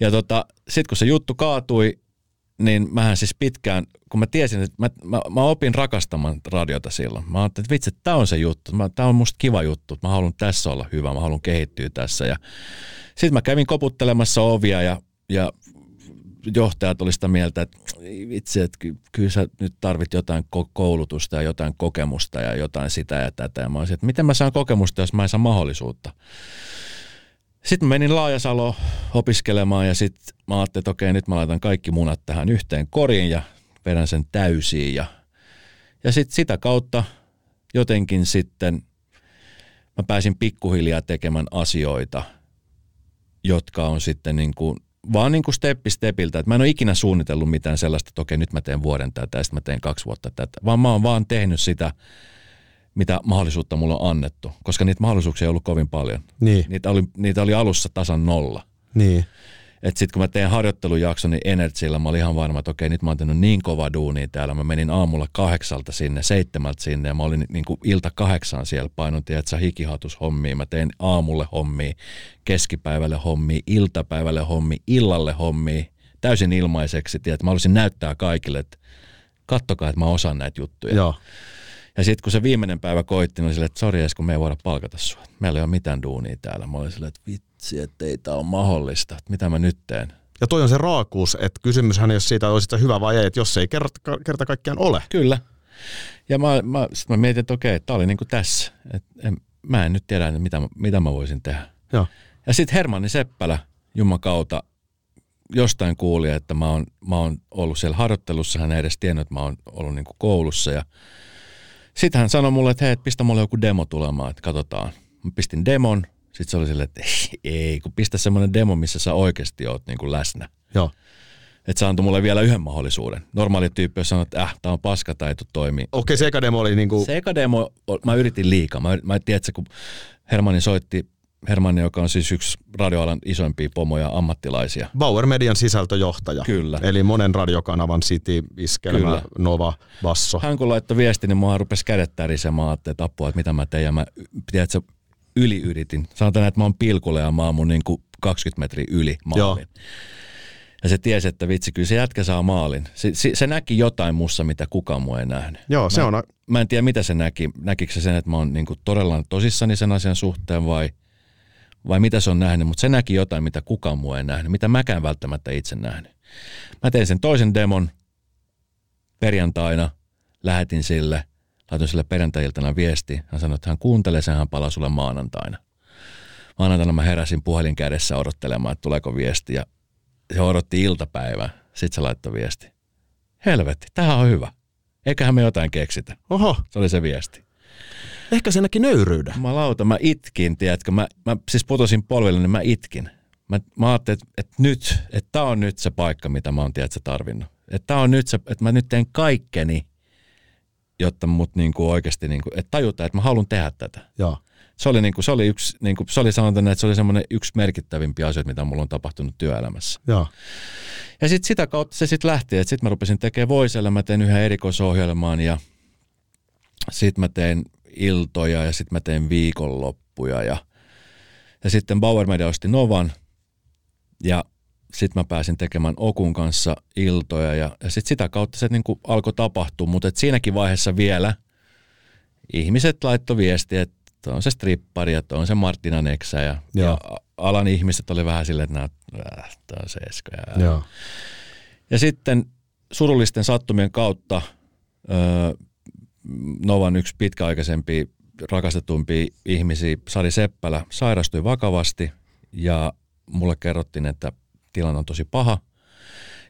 Ja tota, sitten kun se juttu kaatui, niin mähän siis pitkään, kun mä tiesin, että mä, mä, mä opin rakastamaan radiota silloin. Mä ajattelin, että vitsi, tämä on se juttu. Tämä on musta kiva juttu. Mä haluan tässä olla hyvä, mä haluan kehittyä tässä. Ja sitten mä kävin koputtelemassa ovia ja, ja johtajat oli sitä mieltä, että vitsi, että kyllä sä nyt tarvit jotain koulutusta ja jotain kokemusta ja jotain sitä ja tätä. Ja mä olisin, että miten mä saan kokemusta, jos mä en saa mahdollisuutta. Sitten menin Laajasalo opiskelemaan ja sitten mä ajattelin, että okei, nyt mä laitan kaikki munat tähän yhteen koriin ja vedän sen täysiin. Ja, ja sitten sitä kautta jotenkin sitten mä pääsin pikkuhiljaa tekemään asioita, jotka on sitten niin kuin, vaan niin kuin steppi stepiltä. Että mä en ole ikinä suunnitellut mitään sellaista, että okei, nyt mä teen vuoden tätä ja sitten mä teen kaksi vuotta tätä. Vaan mä oon vaan tehnyt sitä mitä mahdollisuutta mulla on annettu, koska niitä mahdollisuuksia ei ollut kovin paljon. Niin. Niitä, oli, niitä oli alussa tasan nolla. Niin. Sitten kun mä teen harjoittelujakson, niin Energyllä mä olin ihan varma, että okei, nyt mä oon tehnyt niin kova duunia täällä. Mä menin aamulla kahdeksalta sinne, seitsemältä sinne ja mä olin niin kuin ilta kahdeksaan siellä painun, että hikihatus hommiin. Mä teen aamulle hommia, keskipäivälle hommia, iltapäivälle hommia, illalle hommia, täysin ilmaiseksi. Tiedät, mä olisin näyttää kaikille, että kattokaa, että mä osaan näitä juttuja. Joo. Ja sitten kun se viimeinen päivä koitti, niin oli silleen, että sori kun me ei voida palkata sua. Meillä ei ole mitään duunia täällä. Mä olin silleen, että vitsi, että ei tämä ole mahdollista. Että mitä mä nyt teen? Ja toi on se raakuus, että kysymyshän ei ole siitä, että hyvä vai ei, että jos ei kerta, kerta kaikkiaan ole. Kyllä. Ja mä, mä, sit mä mietin, että okei, tämä oli niin kuin tässä. Et en, mä en nyt tiedä, mitä, mitä mä voisin tehdä. Joo. Ja sitten Hermanni Seppälä, Jumakauta, jostain kuuli, että mä oon, mä oon ollut siellä harjoittelussa. Hän ei edes tiennyt, että mä oon ollut niin kuin koulussa. Ja sitten hän sanoi mulle, että hei, pistä mulle joku demo tulemaan, että katsotaan. Mä pistin demon, sitten se oli silleen, että *laughs* ei, kun pistä semmoinen demo, missä sä oikeasti oot niin kuin läsnä. Joo. Että se antoi mulle vielä yhden mahdollisuuden. Normaali tyyppi, jos sanoo, että äh, tää on paska tai ei toimi. Okei, se eka demo oli niinku... Se eka demo, mä yritin liikaa. Mä, mä tiedän, että kun Hermanni soitti Hermanni, joka on siis yksi radioalan isoimpia pomoja ammattilaisia. Bauer Median sisältöjohtaja. Kyllä. Eli monen radiokanavan City, Iskelmä, Kyllä. Nova, Basso. Hän kun laittoi viesti, niin mua rupesi kädet tärisemään, että apua, että mitä mä teen. Ja mä, tiedätkö, yliyritin. Sanotaan, että mä oon pilkulle ja mä oon mun niin kuin 20 metriä yli maalin. Joo. Ja se tiesi, että vitsi, kyllä se jätkä saa maalin. Se, se, se näki jotain mussa, mitä kukaan muu ei nähnyt. Joo, se mä, on... Mä en tiedä, mitä se näki. Näkikö se sen, että mä oon niin kuin todella tosissani sen asian suhteen vai – vai mitä se on nähnyt, mutta se näki jotain, mitä kukaan muu ei nähnyt, mitä mäkään välttämättä itse nähnyt. Mä tein sen toisen demon perjantaina, lähetin sille, laitoin sille perjantai-iltana viesti. Hän sanoi, että hän kuuntelee sen, hän palaa sulle maanantaina. Maanantaina mä heräsin puhelin kädessä odottelemaan, että tuleeko viesti ja se odotti iltapäivää. Sitten se laittoi viesti. Helvetti, tähän on hyvä. Eiköhän me jotain keksitä. Oho, Se oli se viesti. Ehkä se näki nöyryyden. Mä lauta, mä itkin, tiedätkö, mä, mä siis putosin polville, niin mä itkin. Mä, mä ajattelin, että, että nyt, että tää on nyt se paikka, mitä mä oon, tiedätkö, tarvinnut. Että tää on nyt se, että mä nyt teen kaikkeni, jotta mut niinku oikeasti, niinku, että tajutaan, että mä haluan tehdä tätä. Joo. Se oli, niinku, se oli yksi, niinku, se oli sanotaan, että se oli semmoinen yksi merkittävimpiä asioita, mitä mulla on tapahtunut työelämässä. Joo. Ja sitten sitä kautta se sitten lähti, että sitten mä rupesin tekemään voisella, mä tein yhden erikoisohjelman ja sitten mä tein iltoja ja sitten mä tein viikonloppuja ja, ja sitten Bauer Media osti Novan ja sitten mä pääsin tekemään Okun kanssa iltoja ja, ja sitten sitä kautta se niinku alkoi tapahtua, mutta et siinäkin vaiheessa vielä ihmiset laittoi viestiä, että on se strippari, että on se Martina Neksä ja, Joo. ja alan ihmiset oli vähän silleen, että äh, on se Esko ja ja sitten surullisten sattumien kautta öö, Novan yksi pitkäaikaisempi rakastetumpi ihmisiä, Sari Seppälä, sairastui vakavasti ja mulle kerrottiin, että tilanne on tosi paha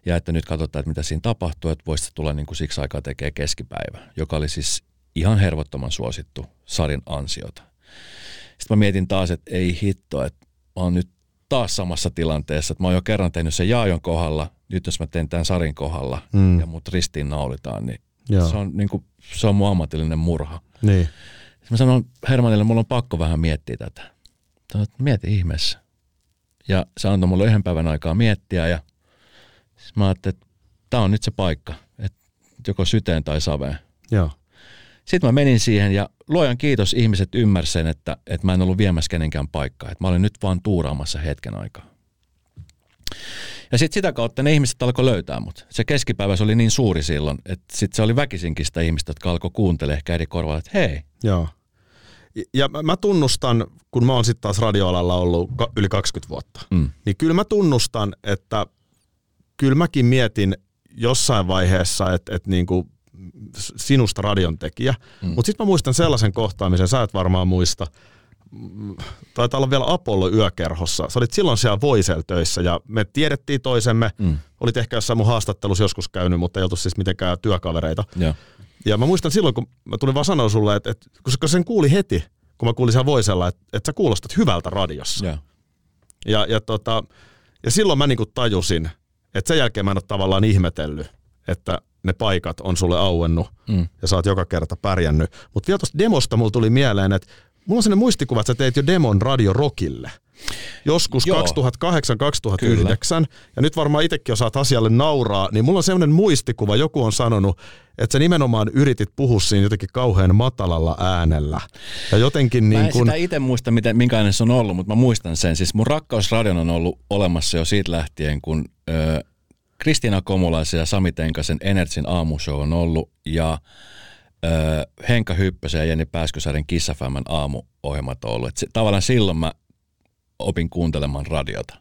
ja että nyt katsotaan, että mitä siinä tapahtuu, että voisi se tulla niin kuin siksi aikaa tekee keskipäivä, joka oli siis ihan hervottoman suosittu Sarin ansiota. Sitten mä mietin taas, että ei hitto, että mä oon nyt taas samassa tilanteessa, että mä oon jo kerran tehnyt sen Jaajon kohdalla, nyt jos mä teen tämän Sarin kohdalla Mm. ja mut ristiin naulitaan, niin Joo. se on, niin kuin, se on mun ammatillinen murha. Niin. Sitten mä sanoin Hermanille, mulla on pakko vähän miettiä tätä. Sanoin, että mieti ihmeessä. Ja se antoi mulle yhden päivän aikaa miettiä ja sitten mä ajattelin, että tämä on nyt se paikka, että joko syteen tai saveen. Joo. Sitten mä menin siihen ja luojan kiitos ihmiset ymmärsi sen, että, että mä en ollut viemässä kenenkään paikkaa. Että mä olin nyt vaan tuuraamassa hetken aikaa. Ja sitten sitä kautta ne ihmiset alkoi löytää mut. Se keskipäivä se oli niin suuri silloin, että sitten se oli väkisinkin sitä ihmistä, jotka alkoi kuuntelemaan ehkä eri korvalla, että hei, Joo. Ja mä- tunnustan, kun mä oon sitten taas radioalalla ollut yli 20 vuotta, mm, niin kyllä mä tunnustan, että kyllä mäkin mietin jossain vaiheessa, että, että niinku sinusta radion tekijä. Mm. Mutta sitten mä muistan sellaisen kohtaamisen, sä et varmaan muista, taitaa olla vielä Apollo yökerhossa. Sä olit silloin siellä Voisel töissä ja me tiedettiin toisemme. mm, Olit ehkä jossain mun haastattelussa joskus käynyt, mutta ei oltu siis mitenkään työkavereita. joo, Ja mä muistan silloin, kun mä tulin vaan sanoa sulle, että, että koska sen kuuli heti, kun mä kuulin siellä Voisella, että, että sä kuulostat hyvältä radiossa. joo, Ja, ja, tota, ja silloin mä niinku tajusin, että sen jälkeen mä en ole tavallaan ihmetellyt, että ne paikat on sulle auennut mm, ja sä oot joka kerta pärjännyt. Mutta vielä tuosta demosta mulla tuli mieleen, että mulla on sellainen muistikuva, että sä teit jo demon Radio Rockille. Joskus Joo. 2008-2009, ja nyt varmaan itsekin osaat asialle nauraa, niin mulla on sellainen muistikuva, joku on sanonut, että sä nimenomaan yritit puhua siinä jotenkin kauhean matalalla äänellä. Ja jotenkin Mä niin en kuin, sitä itse muista, miten, minkälainen se on ollut, mutta mä muistan sen. Siis mun rakkausradion on ollut olemassa jo siitä lähtien, kun ö, Kristiina Komulaisen ja Sami Tenkasen Energyn aamushow on ollut ja ö, Henka Hyppösen ja Jenni Pääskysaaren Kissafämän aamuohjelmat on ollut. Se, tavallaan silloin mä opin kuuntelemaan radiota.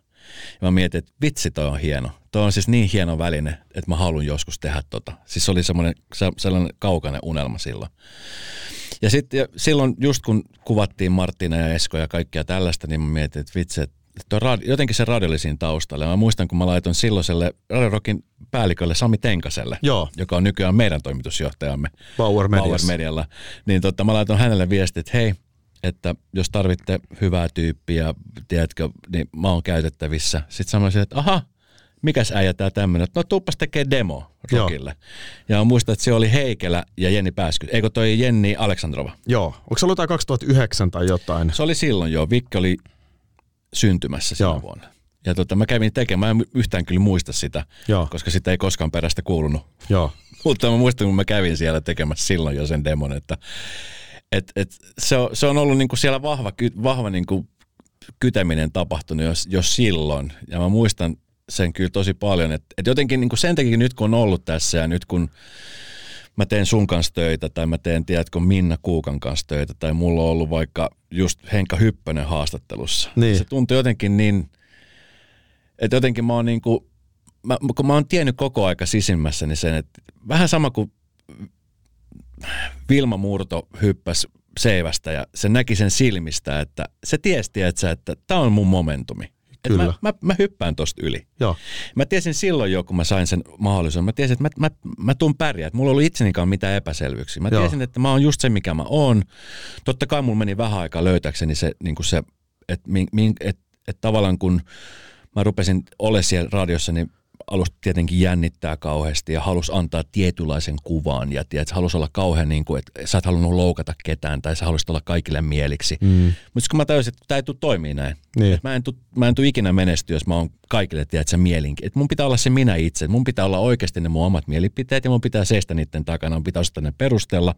Ja mä mietin, että vitsi toi on hieno. Toi on siis niin hieno väline, että mä haluan joskus tehdä tota. Siis se oli semmoinen, se, sellainen kaukainen unelma silloin. Ja sitten silloin just kun kuvattiin Martina ja Esko ja kaikkia tällaista, niin mä mietin, että vitsi, että radio, jotenkin se radio oli siinä taustalla. Ja mä muistan, kun mä laitoin silloiselle Radio Rockin päällikölle Sami Tenkaselle, Joo. joka on nykyään meidän toimitusjohtajamme Power Power. Medialla, niin tota, mä laitoin hänelle viestit, että hei, että jos tarvitte hyvää tyyppiä, tiedätkö, niin mä oon käytettävissä. Sitten sanoisin, että aha, mikäs äijä tää tämmönen, että no tuuppas tekee demo rockille. Ja mä muistan, että se oli Heikelä ja Jenni Pääsky, eikö toi Jenni Aleksandrova? Joo. Onko se ollut jotain 2009 tai jotain? Se oli silloin jo, Vikki oli syntymässä sinä Joo. vuonna. Ja tota, mä kävin tekemään, mä en yhtään kyllä muista sitä, Joo. koska sitä ei koskaan perästä kuulunut. Joo. *laughs* Mutta mä muistan, kun mä kävin siellä tekemässä silloin jo sen demon, että et, et se, on, se on ollut niinku siellä vahva, vahva niinku kyteminen tapahtunut jo, jo silloin. Ja mä muistan sen kyllä tosi paljon, että et jotenkin niinku sen takia nyt kun on ollut tässä ja nyt kun mä teen sun kanssa töitä tai mä teen, tiedätkö, Minna Kuukan kanssa töitä tai mulla on ollut vaikka just Henka Hyppönen haastattelussa. Niin. Se tuntui jotenkin niin, että jotenkin mä oon niinku, mä, kun mä oon tiennyt koko aika sisimmässäni sen, että vähän sama kuin Vilma Murto hyppäsi seivästä ja se näki sen silmistä, että se tiesi, että, että tämä on mun momentumi. Kyllä. Mä, mä, mä hyppään tosta yli. Joo. Mä tiesin silloin jo, kun mä sain sen mahdollisuuden, mä tiesin, että mä, mä, mä tuun pärjää, että mulla ei ollut itsenikaan mitään epäselvyyksiä. Mä Joo. tiesin, että mä oon just se, mikä mä oon. Totta kai mulla meni vähän aikaa löytääkseni se, niin se että et, et, et tavallaan kun mä rupesin olla siellä radiossa, niin alusta tietenkin jännittää kauheasti ja halus antaa tietynlaisen kuvan ja tiedät, halusi olla kauhean niin kuin, että sä et halunnut loukata ketään tai sä haluaisit olla kaikille mieliksi. Mm. Mutta kun mä tajusin, että tämä ei tule toimii näin. Niin. Mä en tule mä en tuu ikinä menestyä, jos mä oon kaikille, tiedät, mielinkin. Et mun pitää olla se minä itse. Mun pitää olla oikeasti ne mun omat mielipiteet ja mun pitää seistä niiden takana. Mun pitää osata ne perustella.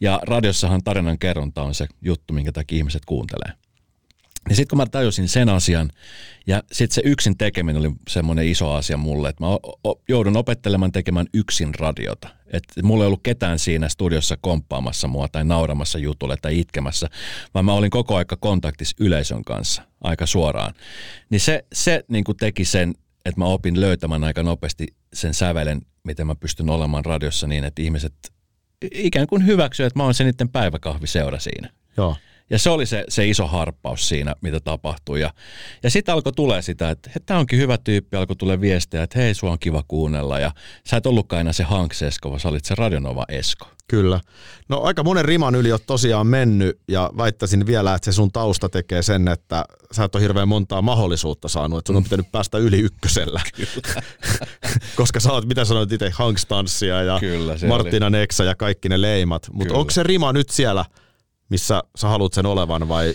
Ja radiossahan tarinan kerronta on se juttu, minkä takia ihmiset kuuntelee. Ja sitten kun mä tajusin sen asian, ja sitten se yksin tekeminen oli semmoinen iso asia mulle, että mä joudun opettelemaan tekemään yksin radiota. Että mulla ei ollut ketään siinä studiossa komppaamassa mua tai nauramassa jutulle tai itkemässä, vaan mä olin koko aika kontaktissa yleisön kanssa aika suoraan. Niin se, se niin teki sen, että mä opin löytämään aika nopeasti sen sävelen, miten mä pystyn olemaan radiossa niin, että ihmiset ikään kuin hyväksyvät, että mä oon se niiden päiväkahviseura siinä. Joo. Ja se oli se, se iso harppaus siinä, mitä tapahtui. Ja, ja sitten alkoi tulee sitä, että tämä onkin hyvä tyyppi, alkoi tulee viestejä, että hei, sua on kiva kuunnella. Ja sä et ollutkaan aina se Hanks Esko, vaan sä olit se Radionova Esko. Kyllä. No aika monen riman yli on tosiaan mennyt ja väittäisin vielä, että se sun tausta tekee sen, että sä et ole hirveän montaa mahdollisuutta saanut, että sun on pitänyt päästä yli ykkösellä. Kyllä. *laughs* Koska sä oot, mitä sanoit itse, Hanks Tanssia ja Kyllä, Martina oli. Neksa ja kaikki ne leimat. Mutta onko se rima nyt siellä – missä sä haluat sen olevan vai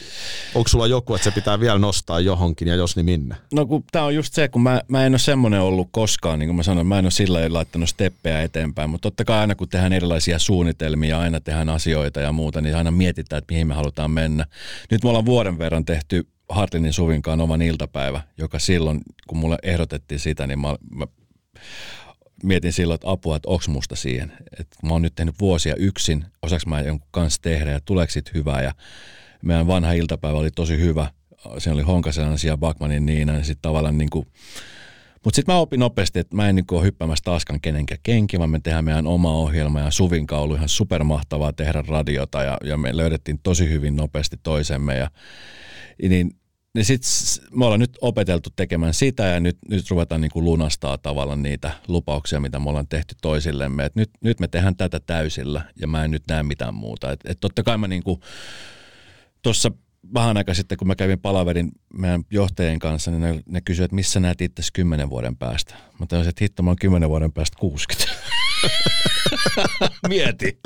onko sulla joku, että se pitää vielä nostaa johonkin ja jos niin minne? No kun tää on just se, kun mä, mä en ole semmoinen ollut koskaan, niin kuin mä sanoin, mä en ole sillä ei laittanut steppejä eteenpäin, mutta totta kai aina kun tehdään erilaisia suunnitelmia, aina tehdään asioita ja muuta, niin aina mietitään, että mihin me halutaan mennä. Nyt me ollaan vuoden verran tehty Hartlinin Suvinkaan oman iltapäivä, joka silloin, kun mulle ehdotettiin sitä, niin mä, mä mietin silloin, että apua, että onko musta siihen. Että mä oon nyt tehnyt vuosia yksin, osaks mä jonkun kanssa tehdä ja tuleeko sit hyvää. Ja meidän vanha iltapäivä oli tosi hyvä. Siinä oli Honkasen ja Bakmanin Niina ja sitten tavallaan niin mutta sitten mä opin nopeasti, että mä en niin ole hyppäämässä taaskaan kenenkään kenki, vaan me tehdään meidän oma ohjelma ja Suvin on ihan supermahtavaa tehdä radiota ja, ja me löydettiin tosi hyvin nopeasti toisemme ja niin niin sit me ollaan nyt opeteltu tekemään sitä ja nyt, nyt ruvetaan niin kuin lunastaa tavallaan niitä lupauksia, mitä me ollaan tehty toisillemme. Et nyt, nyt me tehdään tätä täysillä ja mä en nyt näe mitään muuta. Et, et totta kai mä niin tuossa vähän aikaa sitten, kun mä kävin palaverin meidän johtajien kanssa, niin ne, ne kysyivät, että missä näet itse kymmenen vuoden päästä. Mä tajusin, että hitto, mä oon kymmenen vuoden päästä 60. *laughs* Mieti.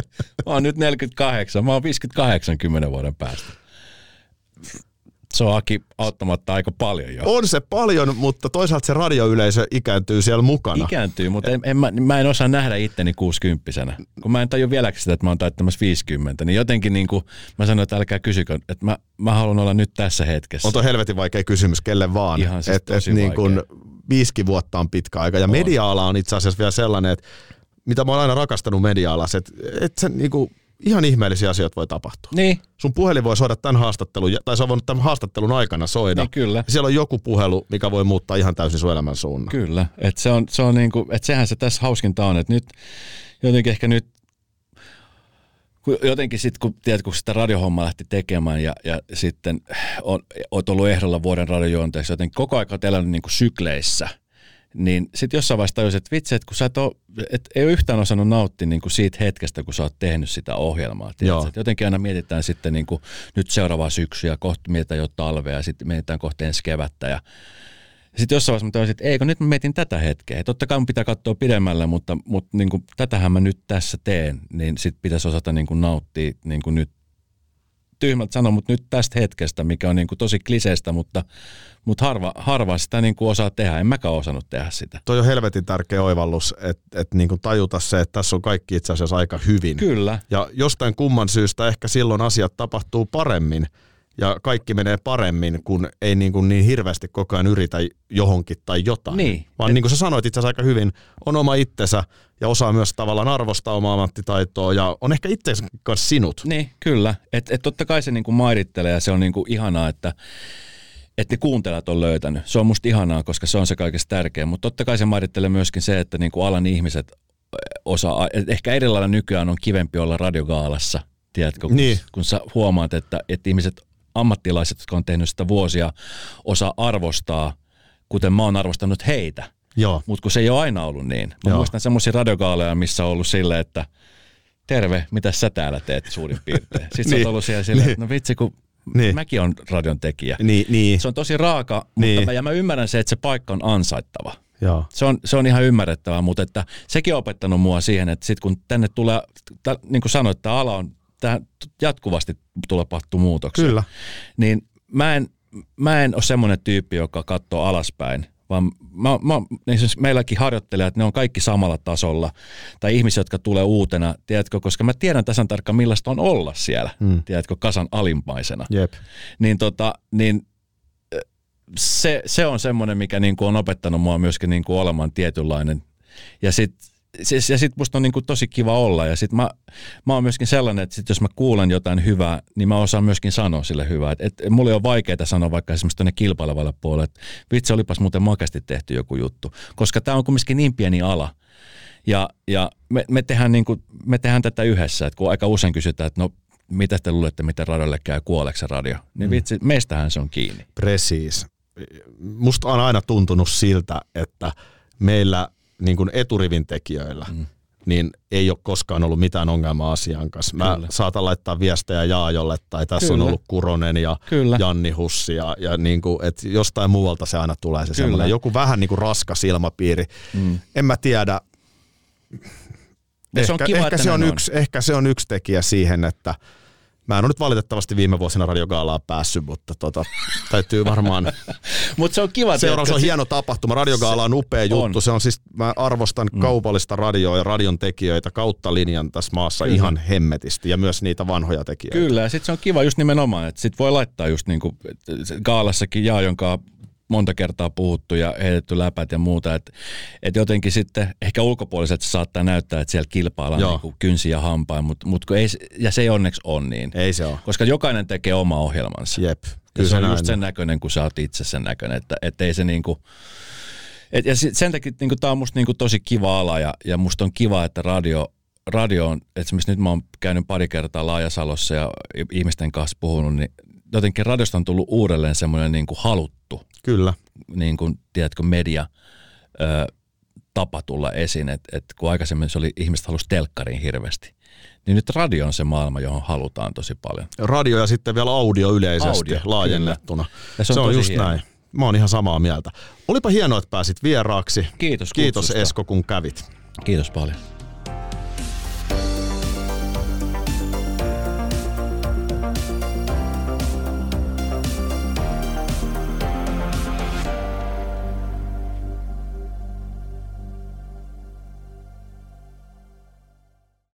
Mä oon nyt 48, mä oon 58 kymmenen vuoden päästä se on Aki auttamatta aika paljon jo. On se paljon, mutta toisaalta se radioyleisö ikääntyy siellä mukana. Ikääntyy, mutta en, en, mä, mä en osaa nähdä itteni 60 Kun mä en tajua vieläkin sitä, että mä oon täyttämässä 50, niin jotenkin niin kuin mä sanoin, että älkää kysykö, että mä, mä haluan olla nyt tässä hetkessä. On tuo helvetin vaikea kysymys, kelle vaan. Ihan siis et, et niin kuin viisikin vuotta on pitkä aika. Ja media-ala on itse asiassa vielä sellainen, että mitä mä oon aina rakastanut media-alassa, että, se niin kuin ihan ihmeellisiä asioita voi tapahtua. Niin. Sun puhelin voi soida tämän haastattelun, tai se on voinut tämän haastattelun aikana soida. Niin, kyllä. Siellä on joku puhelu, mikä voi muuttaa ihan täysin sun elämän suunnan. Kyllä, että se on, se on niinku, että sehän se tässä hauskinta on, että nyt jotenkin ehkä nyt jotenkin sitten, kun, tiedät, kun sitä radiohommaa lähti tekemään ja, ja sitten on, on ollut ehdolla vuoden radiojuonteeksi, joten koko ajan elänyt niin kuin sykleissä – niin sitten jossain vaiheessa tajusin, että vitsi, että kun sä et, ole, et ei ole yhtään osannut nauttia niin kuin siitä hetkestä, kun sä oot tehnyt sitä ohjelmaa. Jotenkin aina mietitään sitten niin kuin nyt seuraavaa syksyä, kohta mietitään jo talvea ja sitten mietitään kohta ensi kevättä ja sitten jossain vaiheessa mä tajusin, että eikö nyt mä mietin tätä hetkeä. Totta kai mun pitää katsoa pidemmälle, mutta, mutta niin kuin, tätähän mä nyt tässä teen, niin sitten pitäisi osata niin kuin nauttia niin kuin nyt tyhmältä sanoa, mutta nyt tästä hetkestä, mikä on niin kuin tosi kliseistä, mutta, mutta harva, harva sitä niin kuin osaa tehdä. En mäkään osannut tehdä sitä. Toi on helvetin tärkeä oivallus, että, että niin kuin tajuta se, että tässä on kaikki itse asiassa aika hyvin. Kyllä. Ja jostain kumman syystä ehkä silloin asiat tapahtuu paremmin ja kaikki menee paremmin, kun ei niin, kuin niin hirveästi koko ajan yritä johonkin tai jotain. Niin. Vaan et... niin kuin sä sanoit itse asiassa aika hyvin, on oma itsensä ja osaa myös tavallaan arvostaa omaa ammattitaitoa ja on ehkä itse kanssa sinut. Niin, kyllä. Että et totta kai se niin kuin mairittelee ja se on niin kuin ihanaa, että että ne kuuntelijat on löytänyt. Se on musta ihanaa, koska se on se kaikista tärkein, mutta totta kai se määrittelee myöskin se, että niin kuin alan ihmiset osa, ehkä erilainen nykyään on kivempi olla radiogaalassa, tiedätkö, kun, Niin. kun sä huomaat, että, että ihmiset, ammattilaiset, jotka on tehnyt sitä vuosia, osaa arvostaa, kuten mä oon arvostanut heitä. Mutta kun se ei ole aina ollut niin. Mä Joo. muistan semmoisia radiogaaleja, missä on ollut silleen, että terve, mitä sä täällä teet suurin piirtein. Sitten sä Niin. oot ollut siellä silleen, Niin. että no vitsi, kun Niin. mäkin on radion tekijä. Niin, niin. Se on tosi raaka, Niin. mutta mä, ja mä ymmärrän se, että se paikka on ansaittava. Joo. Se on, se on ihan ymmärrettävää, mutta että sekin on opettanut mua siihen, että sit kun tänne tulee, niin kuin sanoit, tämä ala on, tähän jatkuvasti tulee tapahtuu muutoksia. Kyllä. Niin mä en, mä en ole semmoinen tyyppi, joka katsoo alaspäin, vaan mä, mä, niin siis meilläkin harjoittelijat, ne on kaikki samalla tasolla, tai ihmisiä, jotka tulee uutena, tiedätkö, koska mä tiedän tasan tarkkaan, millaista on olla siellä, Mm. tiedätkö, kasan alimmaisena Jep. niin, tota, niin se, se on semmoinen, mikä niin kuin on opettanut mua myöskin niin kuin olemaan tietynlainen. Ja sitten siis, ja sit musta on niin kuin tosi kiva olla. Ja sit mä, mä oon myöskin sellainen, että sit jos mä kuulen jotain hyvää, niin mä osaan myöskin sanoa sille hyvää. Et, et, mulla ei ole vaikeaa sanoa vaikka esimerkiksi tuonne kilpailevalle puolelle, että vitsi, olipas muuten makasti tehty joku juttu. Koska tämä on kumminkin niin pieni ala. Ja, ja me, me, tehdään niin kuin, me tehdään tätä yhdessä, että kun aika usein kysytään, että no mitä te luulette, miten radiolle käy, kuoleeko radio? Niin vitsi, meistähän se on kiinni. Precis. Musta on aina tuntunut siltä, että meillä niin kuin eturivin tekijöillä, mm. niin ei ole koskaan ollut mitään ongelmaa asian kanssa. Mä Kyllä. saatan laittaa viestejä Jaajolle, tai tässä Kyllä. on ollut Kuronen ja Kyllä. Janni Hussi, ja, ja niin kuin, että jostain muualta se aina tulee se Kyllä. joku vähän niin kuin raskas ilmapiiri. Mm. En mä tiedä, Ja se on ehkä, kiva, ehkä, että se on yksi, ehkä se on yksi tekijä siihen, että mä en ole nyt valitettavasti viime vuosina radiogaalaan päässyt, mutta tota, täytyy varmaan *laughs* Mutta se on kiva. Seuraus on tiedätkö, hieno tapahtuma. Radiogaala on upea On. juttu. Se on siis, mä arvostan mm. kaupallista radioa ja radion tekijöitä kautta linjan tässä maassa Kyllä. ihan hemmetisti ja myös niitä vanhoja tekijöitä. Kyllä, ja sitten se on kiva just nimenomaan, että sit voi laittaa just niin kuin Gaalassakin Jaa, jonka monta kertaa puhuttu ja heitetty läpät ja muuta, että et jotenkin sitten ehkä ulkopuoliset se saattaa näyttää, että siellä kilpaillaan Joo. niin kuin kynsi ja hampain, mutta mut kun ei, ja se ei onneksi ole niin, Ei se ole. koska jokainen tekee oma ohjelmansa. Jep. Kyllä se on näin just sen näköinen, kun sä oot itse sen näköinen, että et ei se niinku, et, ja sen takia niinku, tää on musta niinku tosi kiva ala ja, ja musta on kiva, että radio, radio on, esimerkiksi nyt mä oon käynyt pari kertaa Laajasalossa ja ihmisten kanssa puhunut, niin jotenkin radiosta on tullut uudelleen semmoinen niinku haluttu, Kyllä. niin kuin, tiedätkö, media ö, tapa tulla esiin, että et kun aikaisemmin se oli, ihmiset halusi telkkariin hirveästi, niin nyt radio on se maailma, johon halutaan tosi paljon. Radio ja sitten vielä audio yleisesti Audio, laajennettuna. Ja se on se on just hieno. näin. Mä oon ihan samaa mieltä. Olipa hienoa, että pääsit vieraaksi. Kiitos Kiitos kutsusta. Esko, kun kävit. Kiitos paljon.